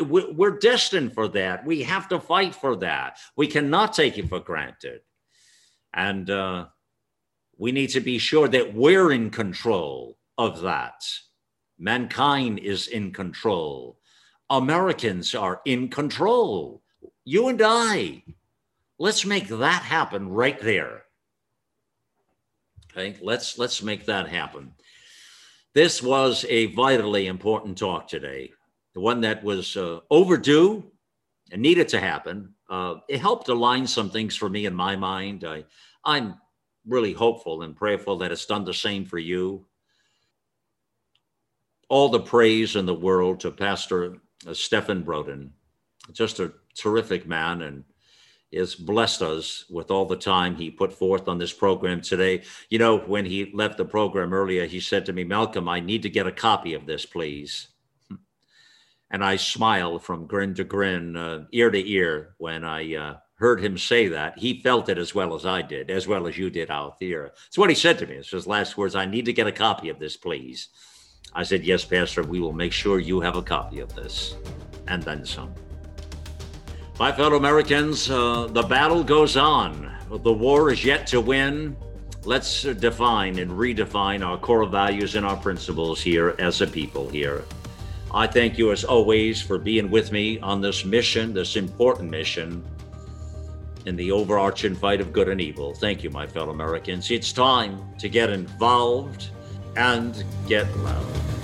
We're destined for that. We have to fight for that. We cannot take it for granted. And uh, we need to be sure that we're in control of that. Mankind is in control Americans are in control. You and I. Let's make that happen right there. Okay, let's let's make that happen. This was a vitally important talk today, the one that was uh, overdue and needed to happen. Uh, it helped align some things for me in my mind. I, I'm really hopeful and prayerful that it's done the same for you. All the praise in the world to Pastor uh, Stephen Broden, just a terrific man and has blessed us with all the time he put forth on this program today. You know, when he left the program earlier, he said to me, Malcolm, I need to get a copy of this, please. And I smiled from grin to grin, uh, ear to ear, when I uh, heard him say that. He felt it as well as I did, as well as you did out there. It's what he said to me. It's his last words I need to get a copy of this, please. I said, Yes, Pastor, we will make sure you have a copy of this, and then some. My fellow Americans, uh, the battle goes on. The war is yet to win. Let's define and redefine our core values and our principles here as a people here. I thank you as always for being with me on this mission, this important mission in the overarching fight of good and evil. Thank you, my fellow Americans. It's time to get involved and get loud.